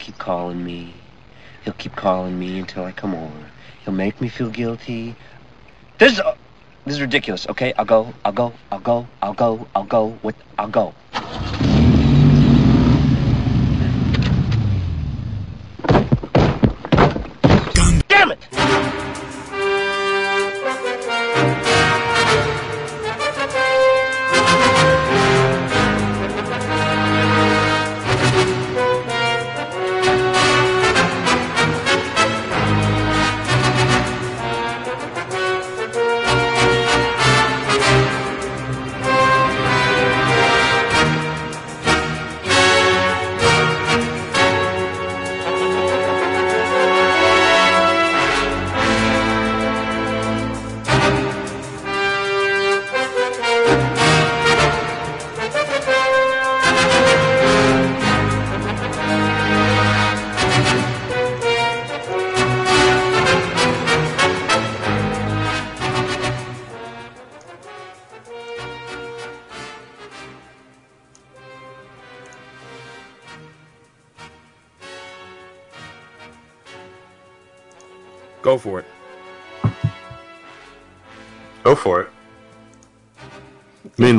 keep calling me. He'll keep calling me until I come over. He'll make me feel guilty. This is, uh, this is ridiculous. Okay, I'll go. I'll go. I'll go. I'll go. I'll go. With I'll go.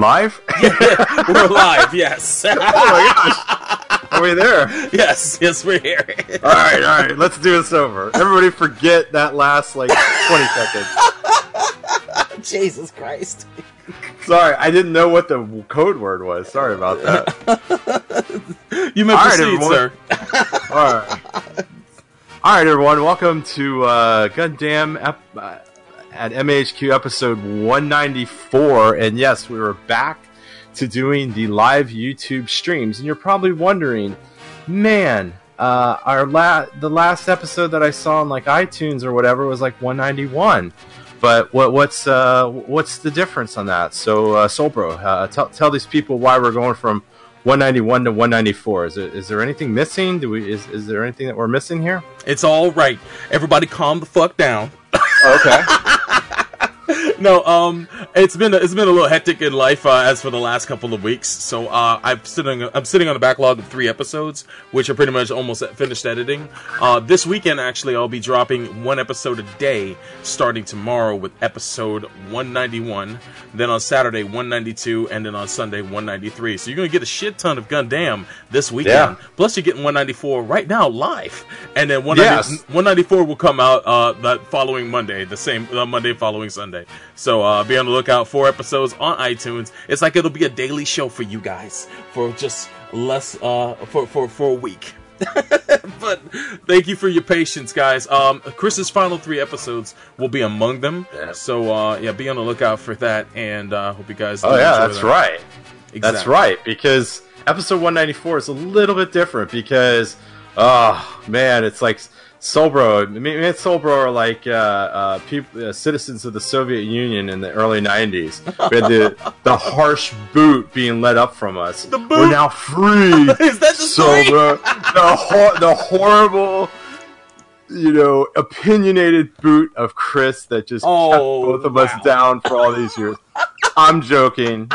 Live? We're live, yes. oh my gosh. Are we there? yes, yes, we're here. All right, all right. Let's do this over. Everybody forget that last, like, 20 seconds. Jesus Christ. Sorry, I didn't know what the code word was. Sorry about that. You may All right, proceed, everyone. sir. All right. All right, everyone. Welcome to uh, Gundam ep- uh, at MHQ episode 194. And yes, we were back to doing the live YouTube streams. And you're probably wondering, man, uh, our la- the last episode that I saw on like iTunes or whatever was like 191. But what what's uh, what's the difference on that? So, uh, Solbro, uh, tell tell these people why we're going from 191 to 194. Is, it, is there anything missing? Do we is, is there anything that we're missing here? It's all right. Everybody calm the fuck down. Oh, okay. no, um, it's been a, it's been a little hectic in life uh, as for the last couple of weeks. So uh, I'm sitting I'm sitting on a backlog of three episodes, which are pretty much almost finished editing. Uh, this weekend, actually, I'll be dropping one episode a day, starting tomorrow with episode 191. Then on Saturday 192, and then on Sunday 193. So you're gonna get a shit ton of Gundam this weekend. Yeah. Plus, you're getting 194 right now live, and then 190, Yes. 194 will come out uh, that following Monday, the same Monday following Sunday. So uh, be on the lookout for episodes on iTunes. It's like it'll be a daily show for you guys for just less uh, for for for a week. but thank you for your patience, guys. Um, Chris's final three episodes will be among them. So uh, yeah, be on the lookout for that, and uh, hope you guys. Oh yeah, that's them. right. That's right because episode 194 is a little bit different because oh man, it's like Solbro. Me and Solbro are like uh, uh, people, uh, citizens of the Soviet Union in the early 90s. We had the the harsh boot being let up from us. The boot? We're now free. Is that the? Solbro, the hor- the horrible. You know, opinionated boot of Chris that just Oh, kept both of us down for all these years. I'm joking.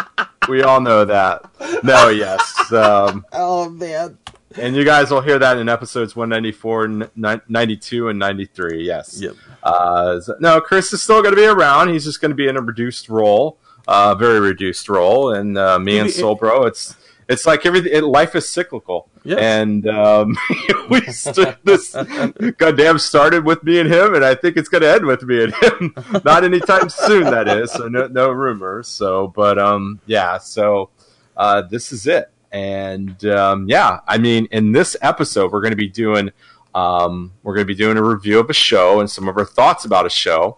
We all know that. No, yes. Um, Oh man. And you guys will hear that in episodes 194, 92, and 93. Yes. Yep. Uh, so- no, Chris is still going to be around. He's just going to be in a reduced role, uh, very reduced role. And uh, me and it- it's it's like everything. It, life is cyclical. Yes. And um, we st- this goddamn started with me and him, and I think it's going to end with me and him. Not anytime soon, that is. So no, no rumors. So, but um, yeah. So uh, this is it. And um, yeah, I mean, in this episode, we're going to be doing um, we're going to be doing a review of a show and some of our thoughts about a show.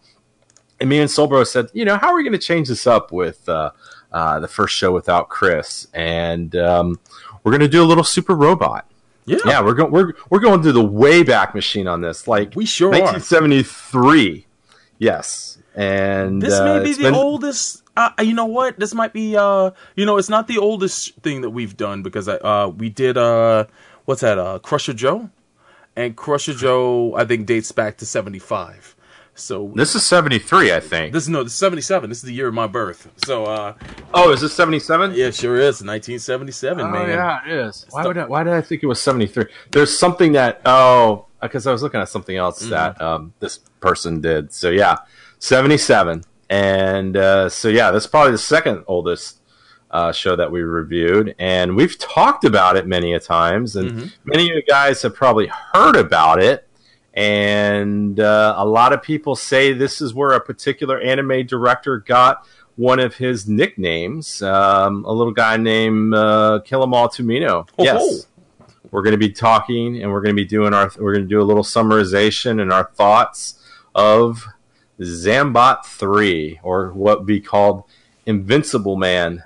And me and Solbro said, you know, how are we going to change this up with uh, uh, the first show without Chris? And um, we're going to do a little super robot. Yeah. Yeah, we're going we're we're going through the way back machine on this, like We sure are. 1973. Yes, and This uh, may be the been- oldest. Uh, you know what? This might be. Uh, you know, it's not the oldest thing that we've done because I, uh, we did. Uh, what's that? Uh, Crusher Joe, and Crusher Joe, I think dates back to seventy five. So This is 73, I think. this is no, this is 77. This is the year of my birth. So uh, oh, is this 77? yeah, sure is 1977, Oh, man. yeah, it is. Why, would I, why did I think it was 73? There's something that, oh, because I was looking at something else Mm-hmm. that um, this person did. So, yeah, 77. And uh, so, yeah, this is probably the second oldest uh, show that we reviewed. And we've talked about it many a times. And Mhm. many of you guys have probably heard about it. And uh, a lot of people say this is where a particular anime director got one of his nicknames, um, a little guy named uh, Kill 'Em All Tomino. Oh, yes. We're going to be talking and we're going to be doing our, we're going to do a little summarization and our thoughts of Zambot 3, or what we called Invincible Man,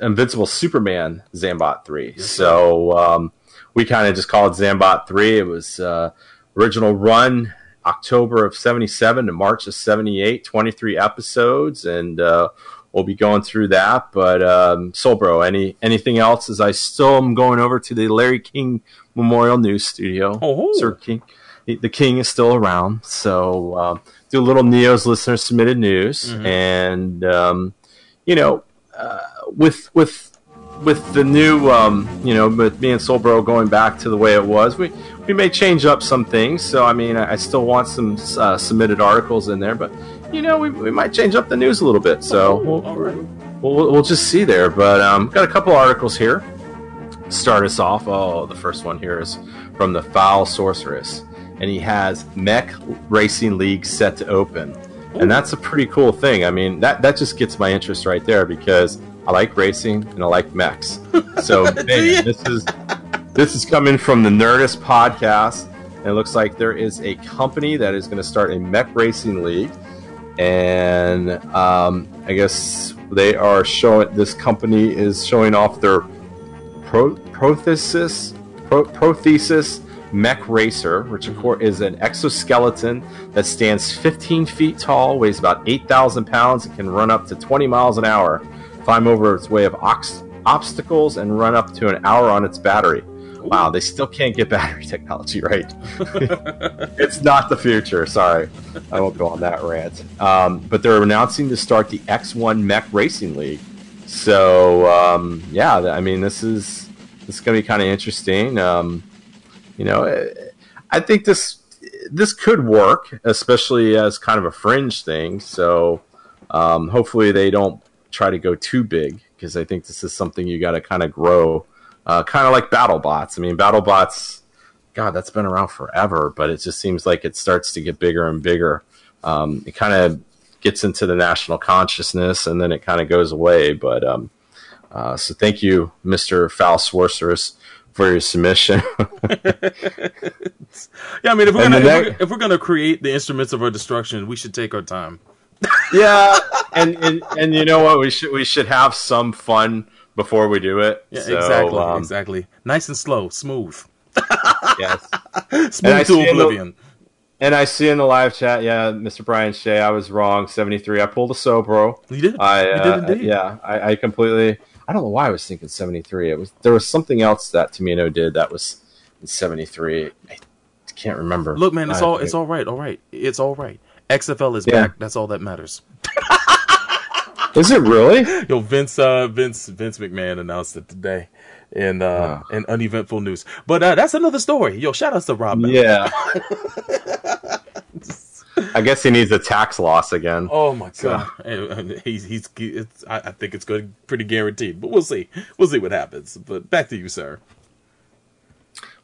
Invincible Superman Zambot 3. so um, we kind of just call it Zambot 3. It was uh, original run October of 77 to March of 78, 23 episodes, and uh, we'll be going through that. But um, Soul Bro, any anything else? As I still am going over to the Larry King Memorial News Studio. Oh. Sir King, the King is still around, so um, do a little Neo's listener submitted news, Mhm. and um, you know, uh, with with with the new, um, you know, with me and Soul Bro going back to the way it was, we we may change up some things. So I mean, I, I still want some uh, submitted articles in there, but you know, we, we might change up the news a little bit. So we'll, all right. we'll, we'll, we'll just see there. But um, got a couple articles here. Start us off. Oh, the first one here is from the Foul Sorceress, and he has Mech Racing League set to open, and that's a pretty cool thing. I mean, that that just gets my interest right there because I like racing and I like mechs. So man, this is this is coming from the Nerdist podcast. And it looks like there is a company that is going to start a mech racing league, and um, I guess they are showing. This company is showing off their pro, prothesis, pro, prothesis mech racer, which of course is an exoskeleton that stands 15 feet tall, weighs about 8,000 pounds, and can run up to 20 miles an hour, climb over its way of ox- obstacles, and run up to an hour on its battery. Wow, they still can't get battery technology right. it's not the future. Sorry, I won't go on that rant. Um, but they're announcing to start the X1 Mech Racing League. So um, yeah, I mean, this is this is going to be kind of interesting. Um, you know, eh, I think this this could work, especially as kind of a fringe thing. So um, hopefully they don't try to go too big because I think this is something you got to kind of grow, uh, kind of like BattleBots. I mean, BattleBots, God, that's been around forever, but it just seems like it starts to get bigger and bigger. Um, it kind of gets into the national consciousness and then it kind of goes away. But um, uh, so thank you, Mister Foul Sorceress, for your submission. Yeah, I mean, if we're And gonna the if, we're, if we're gonna create the instruments of our destruction, we should take our time. yeah, and, and and you know what? We should we should have some fun before we do it. Yeah, So, exactly, um, exactly. Nice and slow, smooth, Yes. smooth to in the- oblivion. And I see in the live chat, yeah, Mr. Brian Shea, I was wrong. Seventy three. I pulled a Sobro. You did. I you uh, did indeed. yeah, I, I completely. I don't know why I was thinking seventy three. It was there was something else that Tomino did that was in seventy three. I can't remember. Look, man, it's all it's all right. All right, it's all right. XFL is Yeah. back. That's all that matters. Is it really? Yo, Vince, uh, Vince, Vince McMahon announced it today in uh, in uneventful news. But uh, that's another story. Yo, shout outs to Rob. Yeah. I guess he needs a tax loss again. Oh my So- god, And- and he's he's. It's, I, I think it's good, pretty guaranteed. But we'll see. We'll see what happens. But back to you, sir.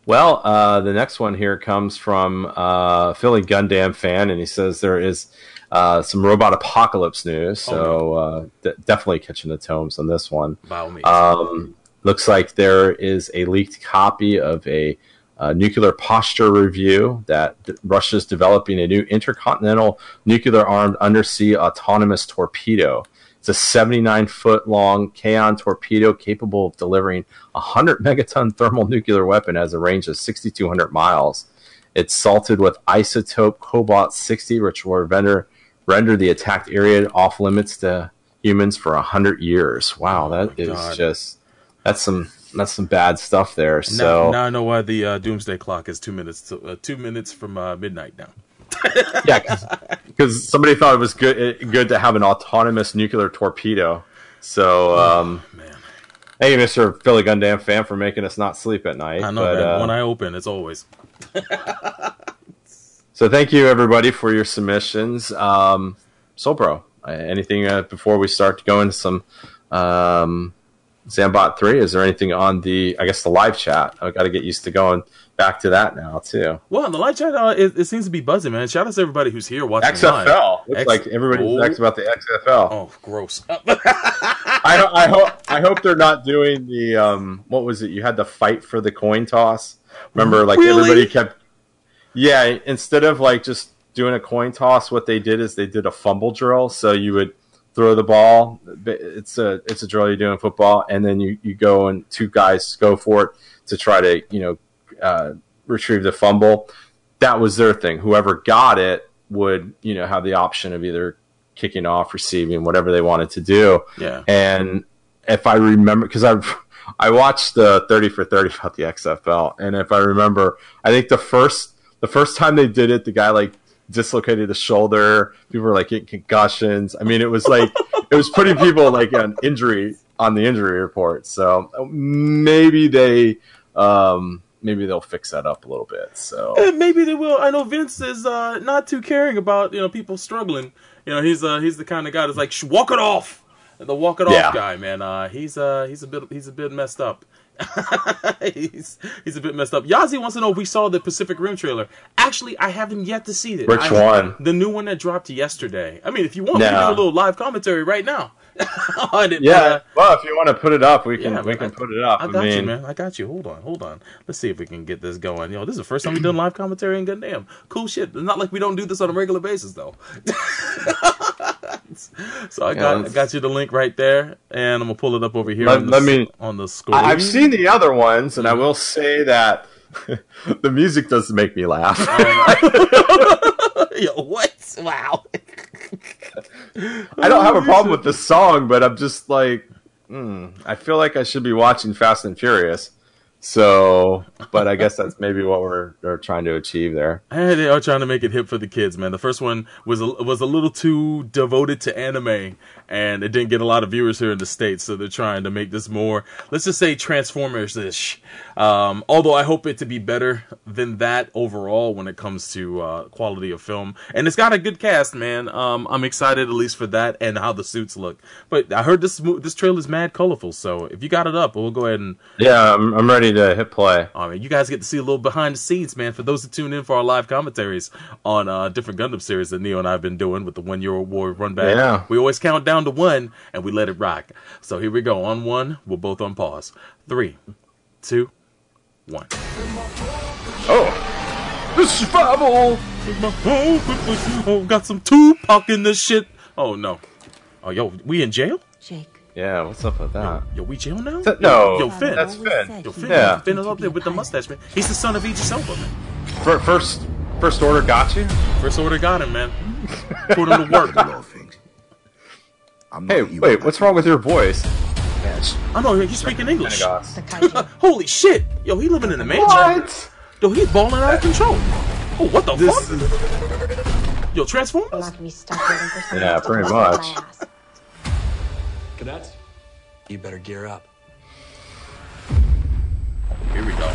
Well, uh, the next one here comes from uh, Philly Gundam fan, and he says there is uh, some robot apocalypse news. So uh, de- definitely catching the tomes on this one. By all means. Um, looks like there is a leaked copy of a uh, nuclear posture review that d- Russia's developing a new intercontinental nuclear armed undersea autonomous torpedo. It's a 79 foot long Kanyon torpedo capable of delivering a 100 megaton thermal nuclear weapon has a range of 6,200 miles. It's salted with isotope cobalt 60, which will render, render the attacked area off limits to humans for 100 years. Wow, that Oh is God. just that's some that's some bad stuff there. now, So now I know why the uh, doomsday clock is two minutes to, uh, two minutes from uh, midnight now. yeah, 'cause because somebody thought it was good good to have an autonomous nuclear torpedo. So, um, man. hey, Mister Philly Gundam fan, for making us not sleep at night. I know, but, man. uh, when I open, it's always. So thank you everybody for your submissions. Um, Soul Bro, anything uh, before we start to go into some um, Zambot three? Is there anything on the I guess the live chat? I've got to get used to going back to that now too. Well, the live chat, uh, it, it seems to be buzzing, man. Shout out to everybody who's here watching live. XFL looks X- like everybody's Oh. next about the XFL. Oh, gross. I, I hope I hope they're not doing the um, what was it? You had to fight for the coin toss. Remember, like Really? everybody kept. Yeah, instead of like just doing a coin toss, what they did is they did a fumble drill. So you would throw the ball. It's a it's a drill you do in football, and then you you go and two guys go for it to try to you know uh, retrieve the fumble. That was their thing. Whoever got it would you know have the option of either kicking off, receiving, whatever they wanted to do. yeah. And if I remember, because I I watched the thirty for thirty about the XFL, and if I remember, I think the first the first time they did it, the guy like dislocated his shoulder. People were like getting concussions. I mean, it was like it was putting people like an injury on the injury report. So maybe they um, maybe they'll fix that up a little bit. So Eh, maybe they will. I know Vince is uh, not too caring about you know people struggling. You know, he's uh, he's the kind of guy that's like "Shh, walk it off, the walk it Yeah. off guy, man. Uh, he's uh, he's a bit he's a bit messed up. he's he's a bit messed up. Yazi wants to know if we saw the Pacific Rim trailer. Actually, I haven't yet to see it. Which I- one? The new one that dropped yesterday. I mean, if you want, we can do a little live commentary right now. on it. yeah, well, if you want to put it up, we can yeah, we can I- put it up. I got you, man. I got you. Hold on, hold on. Let's see if we can get this going. Yo, this is the first time we've done live commentary in Gundam. Cool shit. It's not like we don't do this on a regular basis, though. so I got I got you the link right there, and I'm gonna pull it up over here. Let- on the, let me- on the screen. I- I've seen the other ones, and I mm-hmm. will say that the music doesn't make me laugh. Yo, what? Wow. I don't have a problem with the song, but I'm just like, hmm, I feel like I should be watching Fast and Furious. So, but I guess that's maybe what we're, we're trying to achieve there. Eh, they are trying to make it hip for the kids, man. The first one was a, was a little too devoted to anime, and it didn't get a lot of viewers here in the states. So they're trying to make this more, let's just say, Transformers-ish. Um, although I hope it to be better than that overall when it comes to uh, quality of film. And it's got a good cast, man. Um, I'm excited at least for that and how the suits look. But I heard this this trailer is mad colorful. So if you got it up, we'll go ahead and Yeah, I'm, I'm ready to hit play. I mean, you guys get to see a little behind the scenes, man. For those that tune in for our live commentaries on uh, different Gundam series that Neo and I have been doing with the one year war run back. Yeah. We always count down to one and we let it rock. So here we go. On one, we're both on pause. Three, two, one. Oh, the survival. Oh, got some Tupac in this shit. Oh no. Oh yo, we in jail? Jake. Yeah, what's up with that? Yo, we jail now? Th- no, Yo, yo, Finn. that's Finn. Yo, Finn, Yeah. Finn is up there with the mustache, man. He's the son of Idris Elba, man. First, first order got you. First order got him, man. Put him to work. a lot of things. I'm not Hey, wait, what's wrong with your voice? I know he's speaking English. Pentecost. The kaiju. Holy shit! Yo, he living in a mansion. What? Yo, he's balling out of control. Oh, what the This fuck? Yo, Transformers? I'm not gonna be stuck waiting for someone Yeah, pretty much. Cadets, you better gear up. Here we go.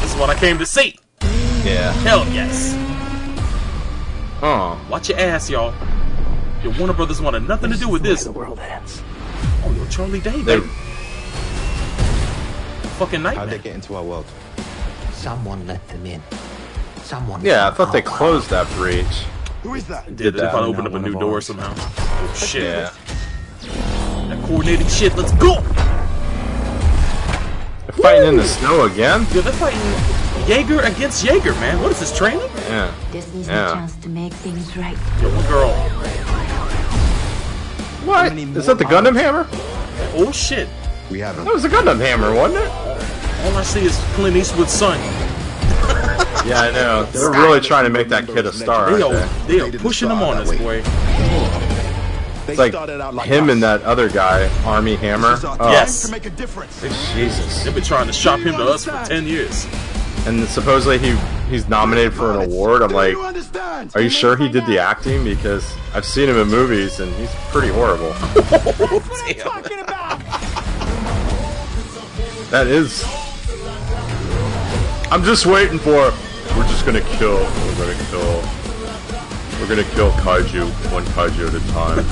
This is what I came to see. Yeah. Hell yes. Oh. Watch your ass, y'all. Your Warner Brothers wanted nothing to do with this. The world ends. Oh, yo, Charlie Day, They, baby. Fucking How'd they nightmare. get into our world? Someone let them in. Someone. yeah, I thought oh, they our closed that breach. Who is that? Did did they that. probably open up a new door ours. somehow? Oh shit. Yeah. That coordinated shit, let's go! They're fighting in the snow again? Yo, they're fighting Jaeger against Jaeger, man. What is this, training? Yeah. This is Yeah. the chance to make things right. Yo, girl. What? Is that the Gundam hammer? Oh shit. We haven't. That was a Gundam hammer, wasn't it? All I see is Clint Eastwood's son. Yeah, I know. They're really trying to make that kid a star. They aren't are, they? they are pushing him start on that us, way. boy. They It's like out like him us. and that other guy, Armie Hammer. This is our Oh, Yes. make a difference. Jesus. They've been trying to shop him to us for 10 years. And supposedly he he's nominated for an award. I'm like, are you sure he did the acting? Because I've seen him in movies and he's pretty horrible. What are you talking about? That is. I'm just waiting for. We're just gonna kill. We're gonna kill. We're gonna kill kaiju one kaiju at a time.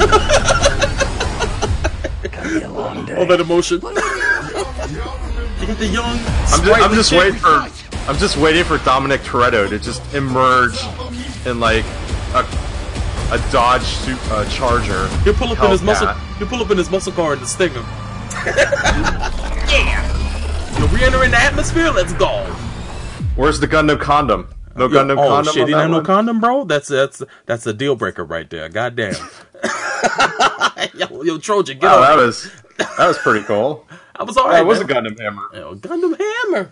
All that emotion. you get the young. I'm just, I'm just waiting for. I'm just waiting for Dominic Toretto to just emerge in like a a Dodge uh, Charger. He'll pull up in his muscle. Hellcat. He'll pull up in his muscle car and just sting him. yeah. You're re-entering the atmosphere. Let's go. Where's the Gundam condom. No gun. No oh condom. shit! on He that have no condom, bro. That's that's that's a deal breaker right there. Goddamn. yo, yo, Trojan, get Oh, on. that was that was pretty cool. I was alright. That was a. Gundam hammer. Yo, Gundam Hammer.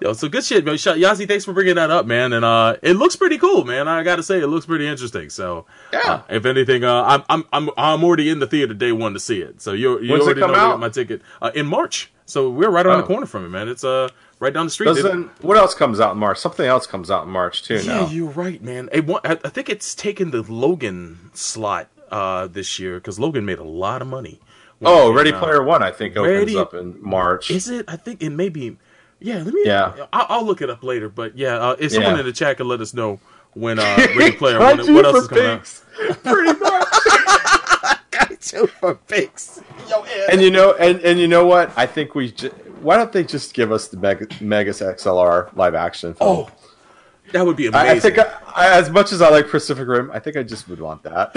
Yo, so good shit. Sh- Yazzie, thanks for bringing that up, man. And uh, it looks pretty cool, man. I gotta say, it looks pretty interesting. So, Yeah. uh, if anything, uh, I'm I'm I'm I'm already in the theater day one to see it. So you you When's already know got out? my ticket uh, in March. So we're right around Oh. the corner from it, man. It's uh right down the street. Doesn't what else comes out in March? Something else comes out in March too. yeah, now. you're right, man. It, I, I think it's taken the Logan slot uh, this year because Logan made a lot of money. Oh, Ready. Player One, I think, opens Ready- up in March. Is it? I think it may be. Yeah, let me. Yeah. I'll, I'll look it up later. But yeah, uh, if someone Yeah. in the chat can let us know when uh, Ready Player One, Kaiju what else is coming out? pigs. Pretty much. Kaiju for pigs. Yo, and you know, and, and you know what? I think we. Ju- why don't they just give us the Meg- Megas XLR live action film? oh, that would be amazing. I think I, I, as much as I like Pacific Rim, I think I just would want that.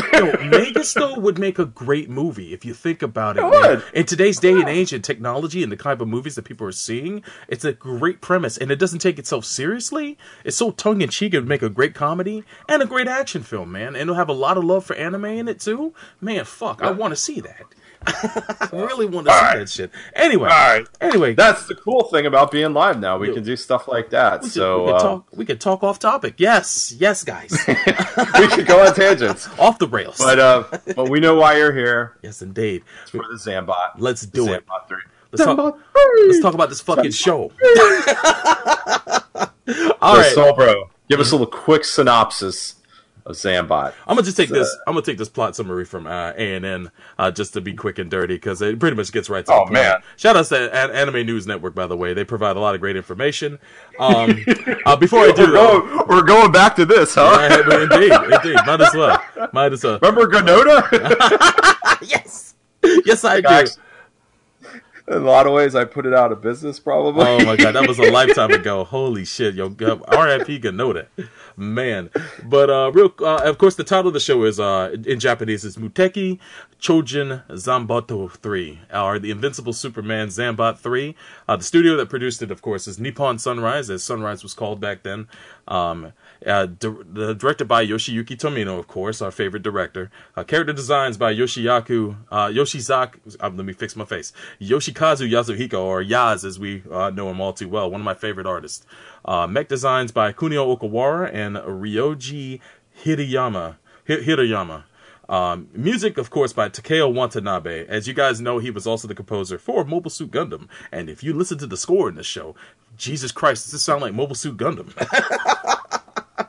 Megas though would make a great movie if you think about it. It would. In today's day and age and technology and the kind of movies that people are seeing, it's a great premise and it doesn't take itself seriously. It's so tongue in cheek. It would make a great comedy and a great action film, man. And it'll have a lot of love for anime in it too. Man, fuck, I want to see that. I really want to see right. that shit. Anyway, All right. anyway, That's the cool thing about being live now. We can do stuff like that. we could, so we could uh, talk. We could talk off topic. Yes, yes, guys, we could go on tangents. off the rails. But uh, but we know why you're here yes, indeed. for the Zambot. Let's do the it. Zambot three. Let's talk, Zambot let's talk about this fucking show. All So, right, Soul Bro, give us a little quick synopsis of Zambot. I'm gonna just take So- this. I'm gonna take this plot summary from uh, A and N uh, just to be quick and dirty because it pretty much gets right to Oh, the point. man. Shout out to An- Anime News Network, by the way. They provide a lot of great information. Um, uh, before I do, We're going, we're going back to this, huh? Uh, indeed, indeed, might as well, might as well. Remember Ganoda? Yes, yes, I do. In a lot of ways, I put it out of business, probably. Oh my god, that was a lifetime ago. Holy shit, yo, R.I.P. Ganoda, man. But uh, real, uh, of course, the title of the show is uh, in Japanese is Muteki Chojin Zamboto Three, or the Invincible Superman Zambot Three. Uh, the studio that produced it, of course, is Nippon Sunrise, as Sunrise was called back then. Um, uh, di- the, directed by Yoshiyuki Tomino, of course, our favorite director. Uh, character designs by Yoshiyaku uh, Yoshizaku. Uh, let me fix my face. Yoshikazu Yasuhiko, or Yaz, as we uh, know him all too well, one of my favorite artists. Uh, mech designs by Kunio Okawara and Ryoji Hirayama. Hi- Hirayama. Um, music, of course, by Takeo Watanabe. As you guys know, he was also the composer for Mobile Suit Gundam. And if you listen to the score in this show, Jesus Christ, does this sound like Mobile Suit Gundam?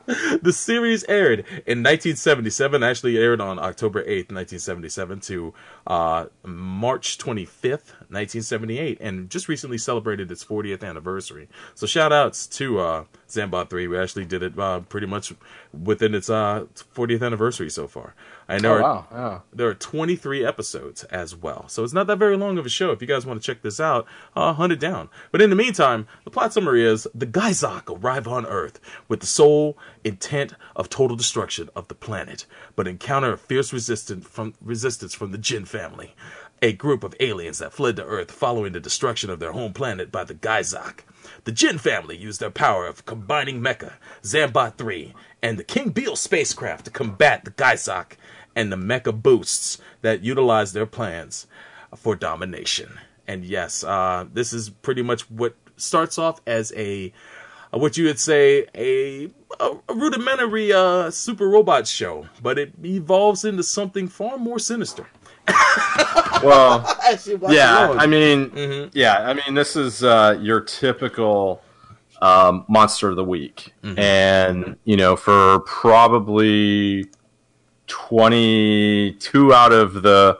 the series aired in 1977. Actually, aired on October 8th, 1977, to uh, March 25th, 1978, and just recently celebrated its 40th anniversary. So, shout outs to uh, Zambot 3. We actually did it uh, pretty much within its uh, 40th anniversary so far. I know. Oh, wow. There are 23 episodes as well. So it's not that very long of a show. If you guys want to check this out, uh, hunt it down. But in the meantime, the plot summary is the Gaizok arrive on Earth with the sole intent of total destruction of the planet, but encounter a fierce resistance from, resistance from the Jin family, a group of aliens that fled to Earth following the destruction of their home planet by the Gaizok. The Jin family used their power of combining Mecha, Zambot 3, and the King Beale spacecraft to combat the Gaizok and the Mecha boosts that utilize their plans for domination. And yes, uh, this is pretty much what starts off as a uh, what you would say a, a, a rudimentary uh, super robot show, but it evolves into something far more sinister. Well, As you watch yeah. I mean, Mhm. yeah. I mean, this is uh, your typical um, monster of the week, and you know for probably twenty two out of the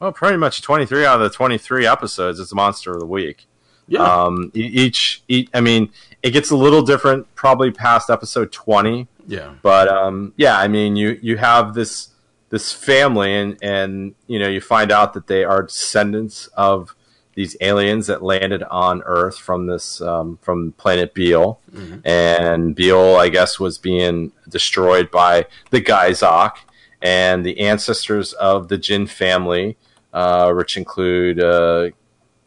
well, pretty much twenty three out of the twenty three episodes, it's monster of the week. Yeah. Um, each, each, I mean, it gets a little different probably past episode twenty. yeah. But um, yeah, I mean, you you have this this family, and and you know you find out that they are descendants of these aliens that landed on Earth from this um, from planet Beale, and Beale, I guess, was being destroyed by the Gaizok and the ancestors of the Jin family, uh, which include uh,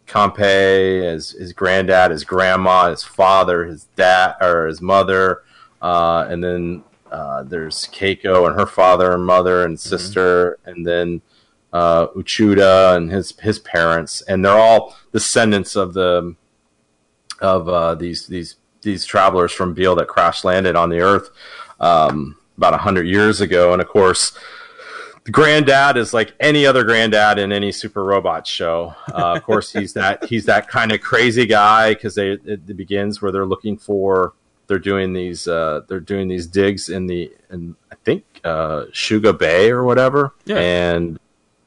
Kampe, his his granddad, his grandma, his father, his dad or his mother, uh, and then uh, there's Keiko and her father and mother and sister, and then uh, Uchuta and his his parents, and they're all descendants of the of uh, these these these travelers from Beale that crash landed on the Earth. Um, about a hundred years ago, and of course. The granddad is like any other granddad in any super robot show. Uh, of course, he's that he's that kind of crazy guy because they it, it begins where they're looking for they're doing these uh, they're doing these digs in the in I think uh, Suga Bay or whatever, Yeah. and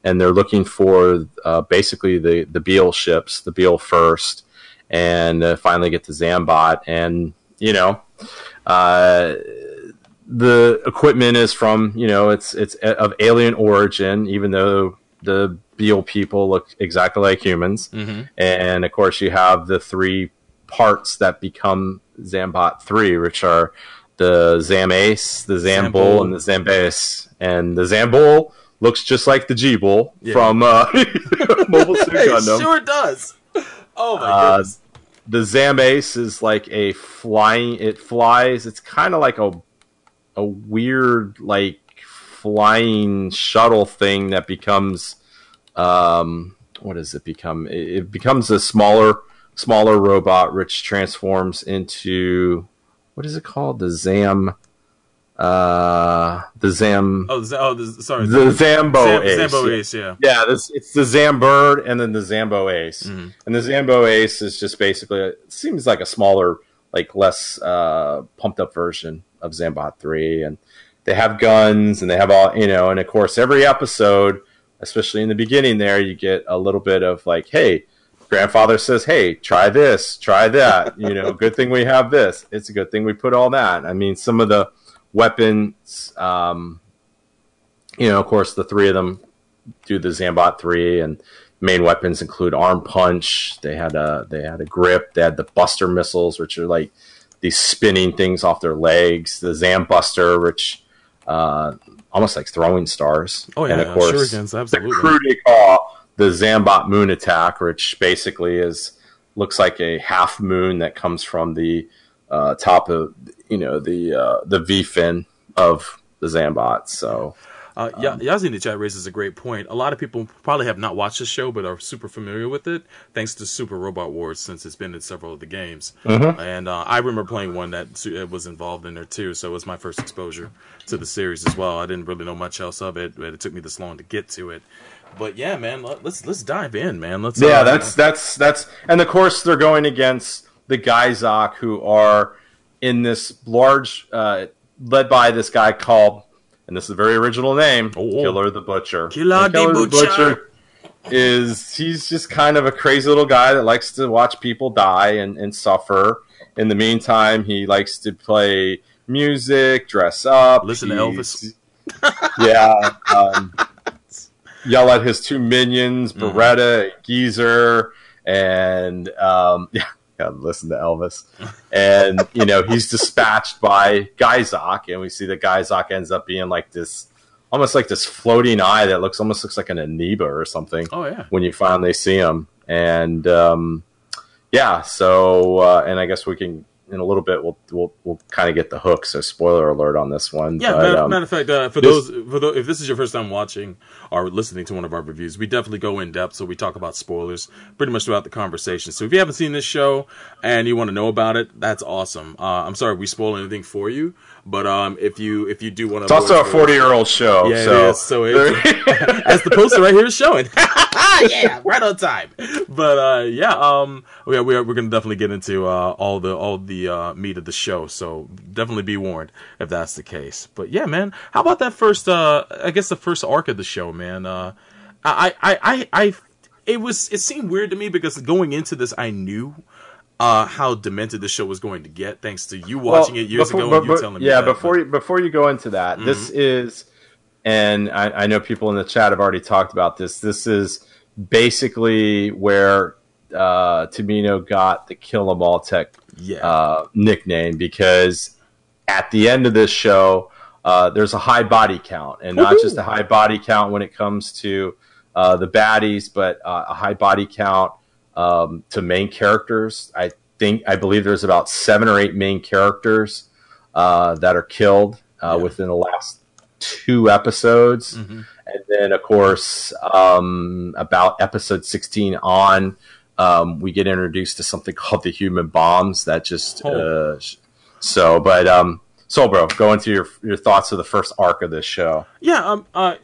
and they're looking for uh, basically the the Beale ships, the Beale first, and uh, finally get to Zambot, and you know, uh, the equipment is from you know it's it's of alien origin, even though the Beale people look exactly like humans, and of course you have the three parts that become Zambot three, which are the Zamace, the Zambul, and the Zambase, and the Zambul looks just like the G-Bull Yeah. from uh, Mobile Suit It Gundam. sure does. Oh my Uh, goodness. the Zamace is like a flying. It flies. It's kind of like a a weird like flying shuttle thing that becomes um what does it become? It, it becomes a smaller smaller robot which transforms into what is it called? The Zam. Uh, the Zam. Oh, oh, the, sorry. the Zambo Zam- Ace. Zambo yeah. Ace, yeah. Yeah, this it's the Zambird and then the Zambo Ace. Mm-hmm. And the Zambo Ace is just basically it seems like a smaller, like less uh, pumped up version of Zambot 3 and they have guns and they have all, you know, and of course every episode, especially in the beginning there, you get a little bit of like, hey, grandfather says, "Hey, try this, try that." You know, good thing we have this. It's a good thing we put all that. I mean, some of the weapons um you know, of course, the three of them do the Zambot three, and main weapons include arm punch. They had a they had a grip. They had the Buster missiles, which are like these spinning things off their legs. The Zambuster, which uh, almost like throwing stars. Oh, yeah, and of course shurikens, the absolutely. crew they call the Zambot moon attack, which basically is looks like a half moon that comes from the uh, top of you know the uh, the V fin of the Zambot. So. Uh, Um, Ya- Yazi in the chat raises a great point. A lot of people probably have not watched the show, but are super familiar with it thanks to Super Robot Wars, since it's been in several of the games. Mm-hmm. And uh, I remember playing one that su- was involved in there too, so it was my first exposure to the series as well. I didn't really know much else of it, but it took me this long to get to it. But yeah, man, let- let's let's dive in, man. Let's Yeah, uh, that's that's that's, and of course they're going against the Gaizok, who are in this large, uh, led by this guy called, and this is a very original name, Oh. Killer the Butcher. Killer And the Butcher. is he's just kind of a crazy little guy that likes to watch people die and, and suffer. In the meantime, he likes to play music, dress up, Listen to Elvis. yeah. Um, yell at his two minions, Mm-hmm. Beretta, Geezer, and um, yeah, gotta listen to Elvis. And you know he's dispatched by Gaizok, and we see that Gaizok ends up being like this, almost like this floating eye that looks almost looks like an amoeba or something. Oh yeah. When you finally see him, and um, yeah, so uh, and I guess we can. In a little bit, we'll we'll, we'll kind of get the hook. So, spoiler alert on this one. Yeah, but, matter, um, matter of fact, uh, for this- those, for those, if this is your first time watching or listening to one of our reviews, we definitely go in depth. So we talk about spoilers pretty much throughout the conversation. So if you haven't seen this show and you want to know about it, that's awesome. Uh, I'm sorry we spoil anything for you, but um, if you if you do want to, it's also a forty-year-old show. Yeah, so it is. So it's, as the poster right here is showing. yeah, right on time. But uh, yeah, um, yeah, we're we're gonna definitely get into uh, all the all the the uh, meat of the show. So definitely be warned if that's the case. But yeah, man, how about that first? Uh, I guess the first arc of the show, man. Uh, I, I, I, I, it was it seemed weird to me because going into this, I knew. Uh, how demented the show was going to get, thanks to you watching Well, it years before- ago but- and you telling me yeah, before but- you, before you go into that, this is, and I, I know people in the chat have already talked about this. This is basically where uh, Tomino got the Kill 'Em All Tech yeah, uh, nickname because at the end of this show, uh, there's a high body count, and not just a high body count when it comes to uh, the baddies, but uh, a high body count um, to main characters. I think I believe there's about seven or eight main characters uh, that are killed uh, Yeah. within the last two episodes, Mhm. and then of course um, about episode 16 on. Um, we get introduced to something called the human bombs that just Oh. uh, so but um so bro go into your your thoughts of the first arc of this show Yeah, um, uh,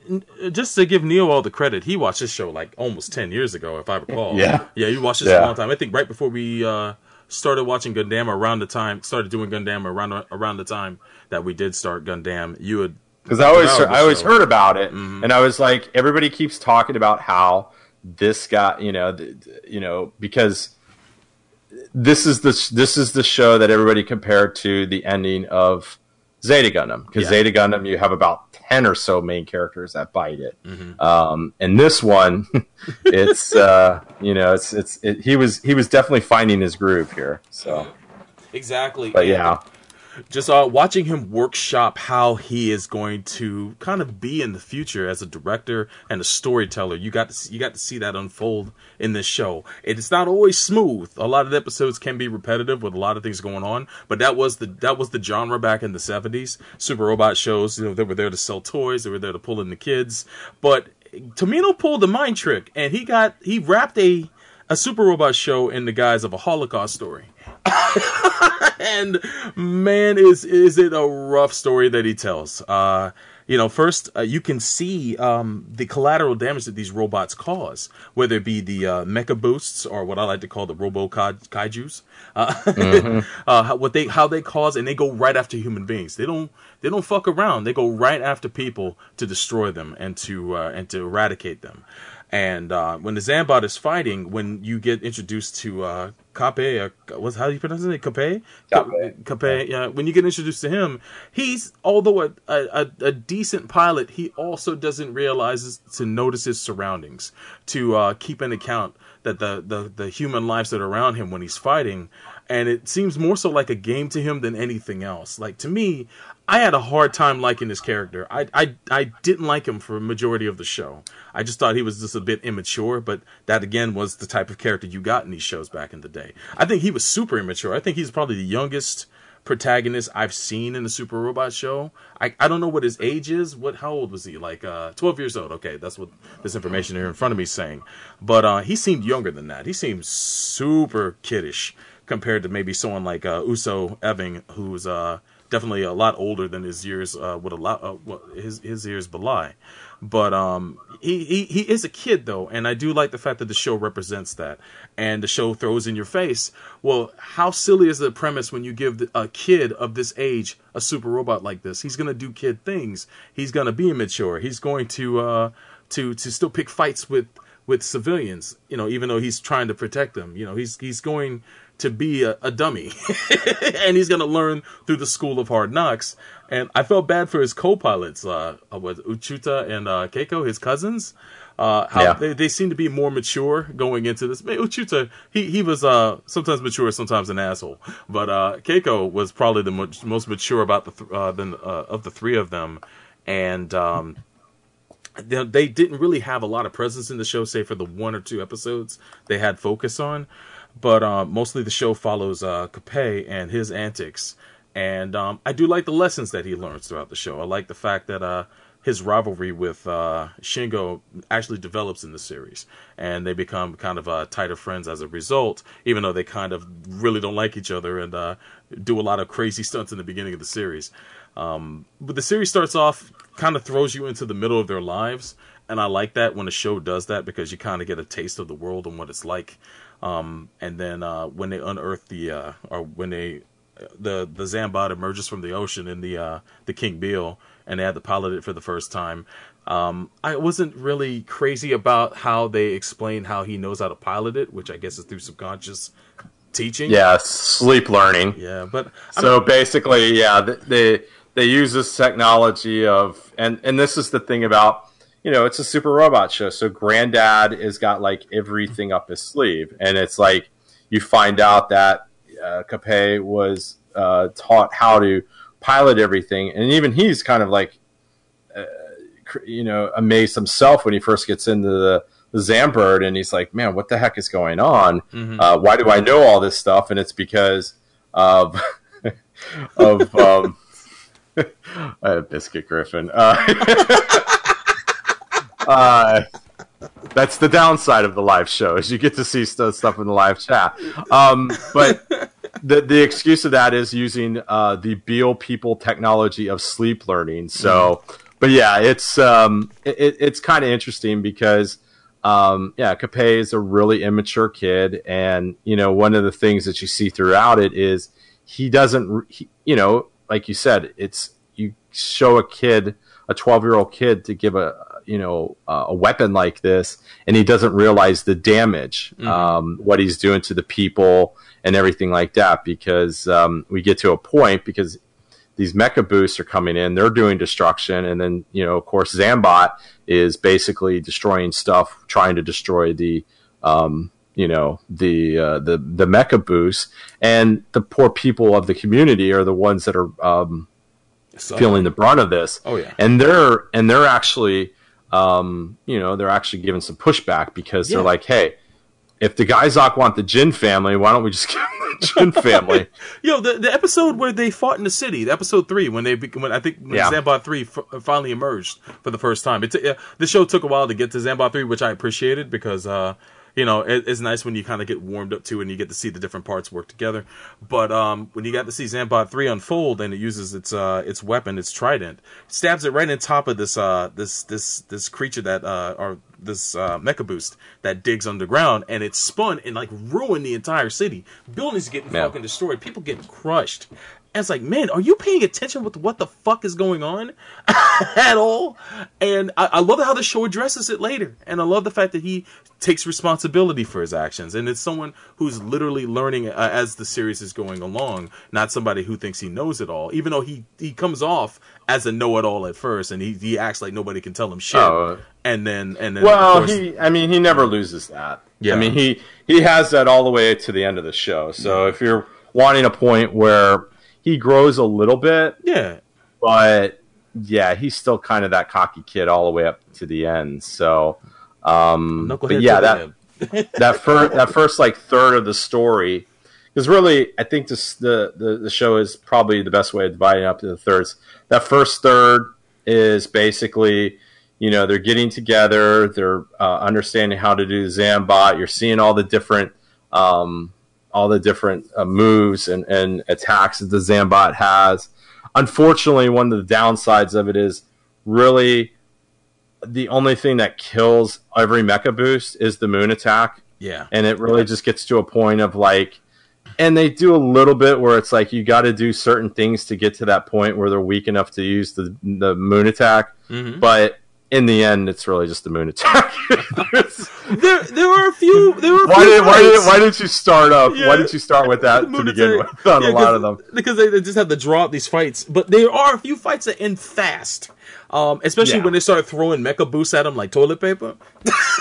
just to give Neil all the credit, he watched this show like almost ten years ago, if I recall. Yeah. yeah, you watched this Yeah. a long time. I think right before we uh, started watching Gundam, around the time started doing Gundam around around the time that we did start Gundam, you had because I always I always show. heard about it, Mhm. and I was like, everybody keeps talking about how this guy, you know, th- you know, because this is the this is the show that everybody compared to the ending of Zeta Gundam because Yeah. Zeta Gundam you have about ten or so main characters that bite it, Mhm. um, and this one, it's uh, you know, it's it's it, he was he was definitely finding his groove here, so exactly. but and yeah. Just uh, watching him workshop how he is going to kind of be in the future as a director and a storyteller. You got to see, you got to see that unfold in this show. It's not always smooth. A lot of the episodes can be repetitive with a lot of things going on, but that was the that was the genre back in the seventies. Super robot shows, you know, they were there to sell toys. They were there to pull in the kids. But Tomino pulled a mind trick, and he got he wrapped a a super robot show in the guise of a Holocaust story and man is is it a rough story that he tells. Uh you know first uh, you can see um the collateral damage that these robots cause whether it be the uh, mecha boosts or what i like to call the robo kai- kaijus. Uh, uh how, what they how they cause and they go right after human beings. They don't they don't fuck around. They go right after people to destroy them and to uh, and to eradicate them and uh, when the Zambot is fighting, when you get introduced to uh, Kape, uh, what's how do you pronounce it? Kape, Kape. Kape. Yeah. When you get introduced to him, he's although a, a, a decent pilot, he also doesn't realize to notice his surroundings, to uh, keep in account that the, the the human lives that are around him when he's fighting, and it seems more so like a game to him than anything else. Like to me, I had a hard time liking this character. I, I, I didn't like him for a majority of the show. I just thought he was just a bit immature, but that again was the type of character you got in these shows back in the day. I think he was super immature. I think he's probably the youngest protagonist I've seen in a Super Robot show. I, I don't know what his age is. What how old was he? Like uh, twelve years old. Okay, that's what this information here in front of me is saying. But uh, he seemed younger than that. He seemed super kiddish compared to maybe someone like uh, Uso Ewin, who's uh, definitely a lot older than his years uh, would allow uh, his his years belie. But um, he, he he is a kid though, and I do like the fact that the show represents that, and the show throws in your face. Well, how silly is the premise when you give a kid of this age a super robot like this? He's gonna do kid things. He's gonna be immature. He's going to uh to to still pick fights with with civilians. You know, even though he's trying to protect them. You know, he's he's going to be a, a dummy, and he's gonna learn through the school of hard knocks. And I felt bad for his co-pilots, uh, uh, with Uchuta and uh, Keiko, his cousins. Uh, how Yeah. they, they seem to be more mature going into this. Uchuta, he he was uh sometimes mature, sometimes an asshole. But uh, Keiko was probably the mo- most mature about the th- uh, than uh, of the three of them, and um, they, they didn't really have a lot of presence in the show, say for the one or two episodes they had focus on. But uh, mostly the show follows uh, Capet and his antics, and um, I do like the lessons that he learns throughout the show. I like the fact that uh, his rivalry with uh, Shingo actually develops in the series, and they become kind of uh, tighter friends as a result. Even though they kind of really don't like each other and uh, do a lot of crazy stunts in the beginning of the series. Um, but the series starts off kind of throws you into the middle of their lives, and I like that when a show does that because you kind of get a taste of the world and what it's like. Um, and then uh, when they unearth the uh, or when they the the Zambot emerges from the ocean in the uh, the King Beale, and they had to pilot it for the first time. Um, I wasn't really crazy about how they explain how he knows how to pilot it, which I guess is through subconscious teaching. Yeah, sleep learning. yeah, but I So basically, yeah, they they use this technology of, and and this is the thing about, you know, it's a super robot show. So Granddad has got like everything up his sleeve, and it's like you find out that uh, Capet was uh, taught how to pilot everything, and even he's kind of like, uh, you know, amazed himself when he first gets into the. The Zambird, and he's like, "Man, what the heck is going on? Uh, why do I know all this stuff?" And it's because of of um, uh, Biscuit Griffin. Uh, that's the downside of the live show is you get to see st- stuff in the live chat. Um, but the the excuse of that is using uh, the Beal people technology of sleep learning. So, but yeah, it's um, it, it's kind of interesting because um, yeah, Capet is a really immature kid, and you know one of the things that you see throughout it is he doesn't, he, you know, like you said, it's you show a kid, a twelve year old kid, to give a you know uh, a weapon like this, and he doesn't realize the damage, um, what he's doing to the people and everything like that, because um, we get to a point because these mecha boosts are coming in, they're doing destruction, and then you know, of course, Zambot is basically destroying stuff, trying to destroy the, um, you know, the uh, the the mecha boosts, and the poor people of the community are the ones that are um, feeling the brunt of this. Oh, yeah. and they're and they're actually, um, you know, they're actually giving some pushback because Yeah. they're like, hey. If the Gaizok want the Jin family, why don't we just give them the Jin family? Yo, the, the episode where they fought in the city, the episode three, when they when I think when Yeah. Zambot three f- finally emerged for the first time. It t- uh, the show took a while to get to Zambot three, which I appreciated because uh, you know it, it's nice when you kind of get warmed up to and you get to see the different parts work together. But um, when you got to see Zambot three unfold and it uses its uh, its weapon, its trident, stabs it right in top of this uh, this this this creature that uh, or this uh, mecha boost that digs underground, and it spun and like ruined the entire city. Buildings getting Yeah. fucking destroyed, people getting crushed. And it's like, man, are you paying attention with what the fuck is going on at all? And I, I love how the show addresses it later, and I love the fact that he takes responsibility for his actions, and it's someone who's literally learning uh, as the series is going along, not somebody who thinks he knows it all. Even though he he comes off as a know-it-all at first, and he he acts like nobody can tell him shit, Oh. and then and then Well, course- he, I mean, he never loses that. Yeah. I mean, he he has that all the way to the end of the show. So if you're wanting a point where he grows a little bit, yeah, but yeah, he's still kind of that cocky kid all the way up to the end. So, um, but yeah, that that first that first like third of the story because really I think this the, the the show is probably the best way of dividing up into thirds. That first third is basically you know they're getting together, they're uh, understanding how to do the Zambot. You're seeing all the different um, all the different uh, moves and, and attacks that the Zambot has. Unfortunately, one of the downsides of it is really the only thing that kills every mecha boost is the moon attack yeah. and it really just gets to a point of like and they do a little bit where it's like you got to do certain things to get to that point where they're weak enough to use the the moon attack Mhm. but in the end it's really just the moon attack There, there are a few. There were why did why did why did you start up Yeah. why did you start with that to begin attack. with on Yeah, a lot of them because they, they just have to draw out these fights. But there are a few fights that end fast, um, especially Yeah. when they start throwing mecha boosts at them like toilet paper.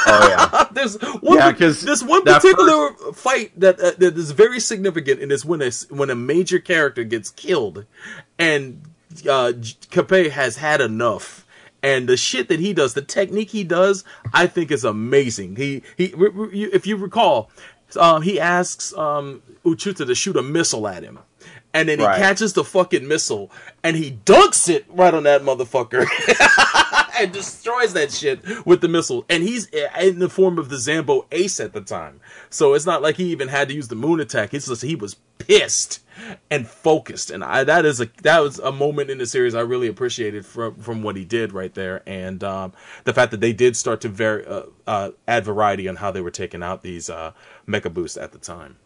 oh yeah there's one, Yeah, 'cause there's one particular fight that uh, that is very significant, and it's when a when a major character gets killed, and uh, Capet has had enough. And the shit that he does, the technique he does, I think is amazing. He he, re- re- you- if you recall, um, he asks um, Uchuta to shoot a missile at him, and then he catches the fucking missile and he dunks it right on that motherfucker and destroys that shit with the missile. And he's in the form of the Zambo Ace at the time, so it's not like he even had to use the moon attack. It's just he was pissed and focused, and I, that is a that was a moment in the series I really appreciated from from what he did right there, and um, the fact that they did start to very uh, uh, add variety on how they were taking out these uh, mecha boosts at the time.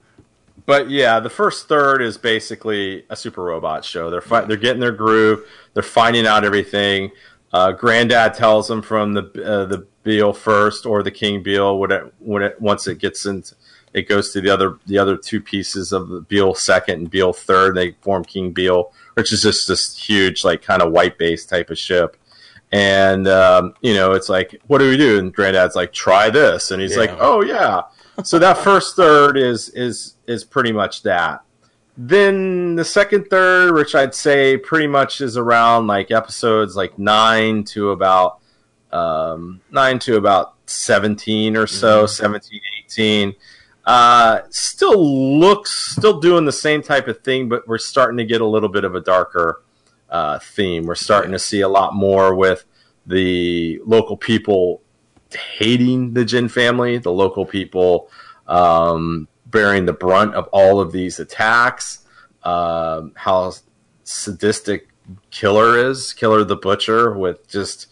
but yeah, the first third is basically a super robot show. They're fi- they're getting their groove. They're finding out everything. Uh, Granddad tells him from the uh, the Beale first or the King Beale when it, when it once it gets into it goes to the other the other two pieces of the Beale second and Beale third. They form King Beale, which is just this huge like kind of white base type of ship. And um, you know, it's like, what do we do? And Granddad's like, try this, and he's Yeah. like, oh yeah. So that first third is is is pretty much that. Then the second third, which I'd say pretty much is around like episodes like nine to about um, nine to about seventeen or so, 17, 18. Uh, still looks still doing the same type of thing, but we're starting to get a little bit of a darker uh, theme. We're starting to see a lot more with the local people hating the Jin family, the local people um, bearing the brunt of all of these attacks, um, how sadistic Killer is, Killer the Butcher, with just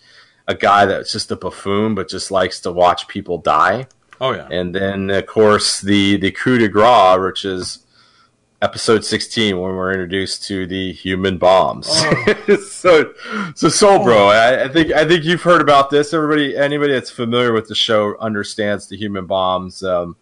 a guy that's just a buffoon but just likes to watch people die. Oh yeah. And then, of course, the the coup de grace, which is episode 16 when we're introduced to the human bombs. so, so Soul Bro, I, I think I think you've heard about this. Everybody, anybody that's familiar with the show understands the human bombs. Um,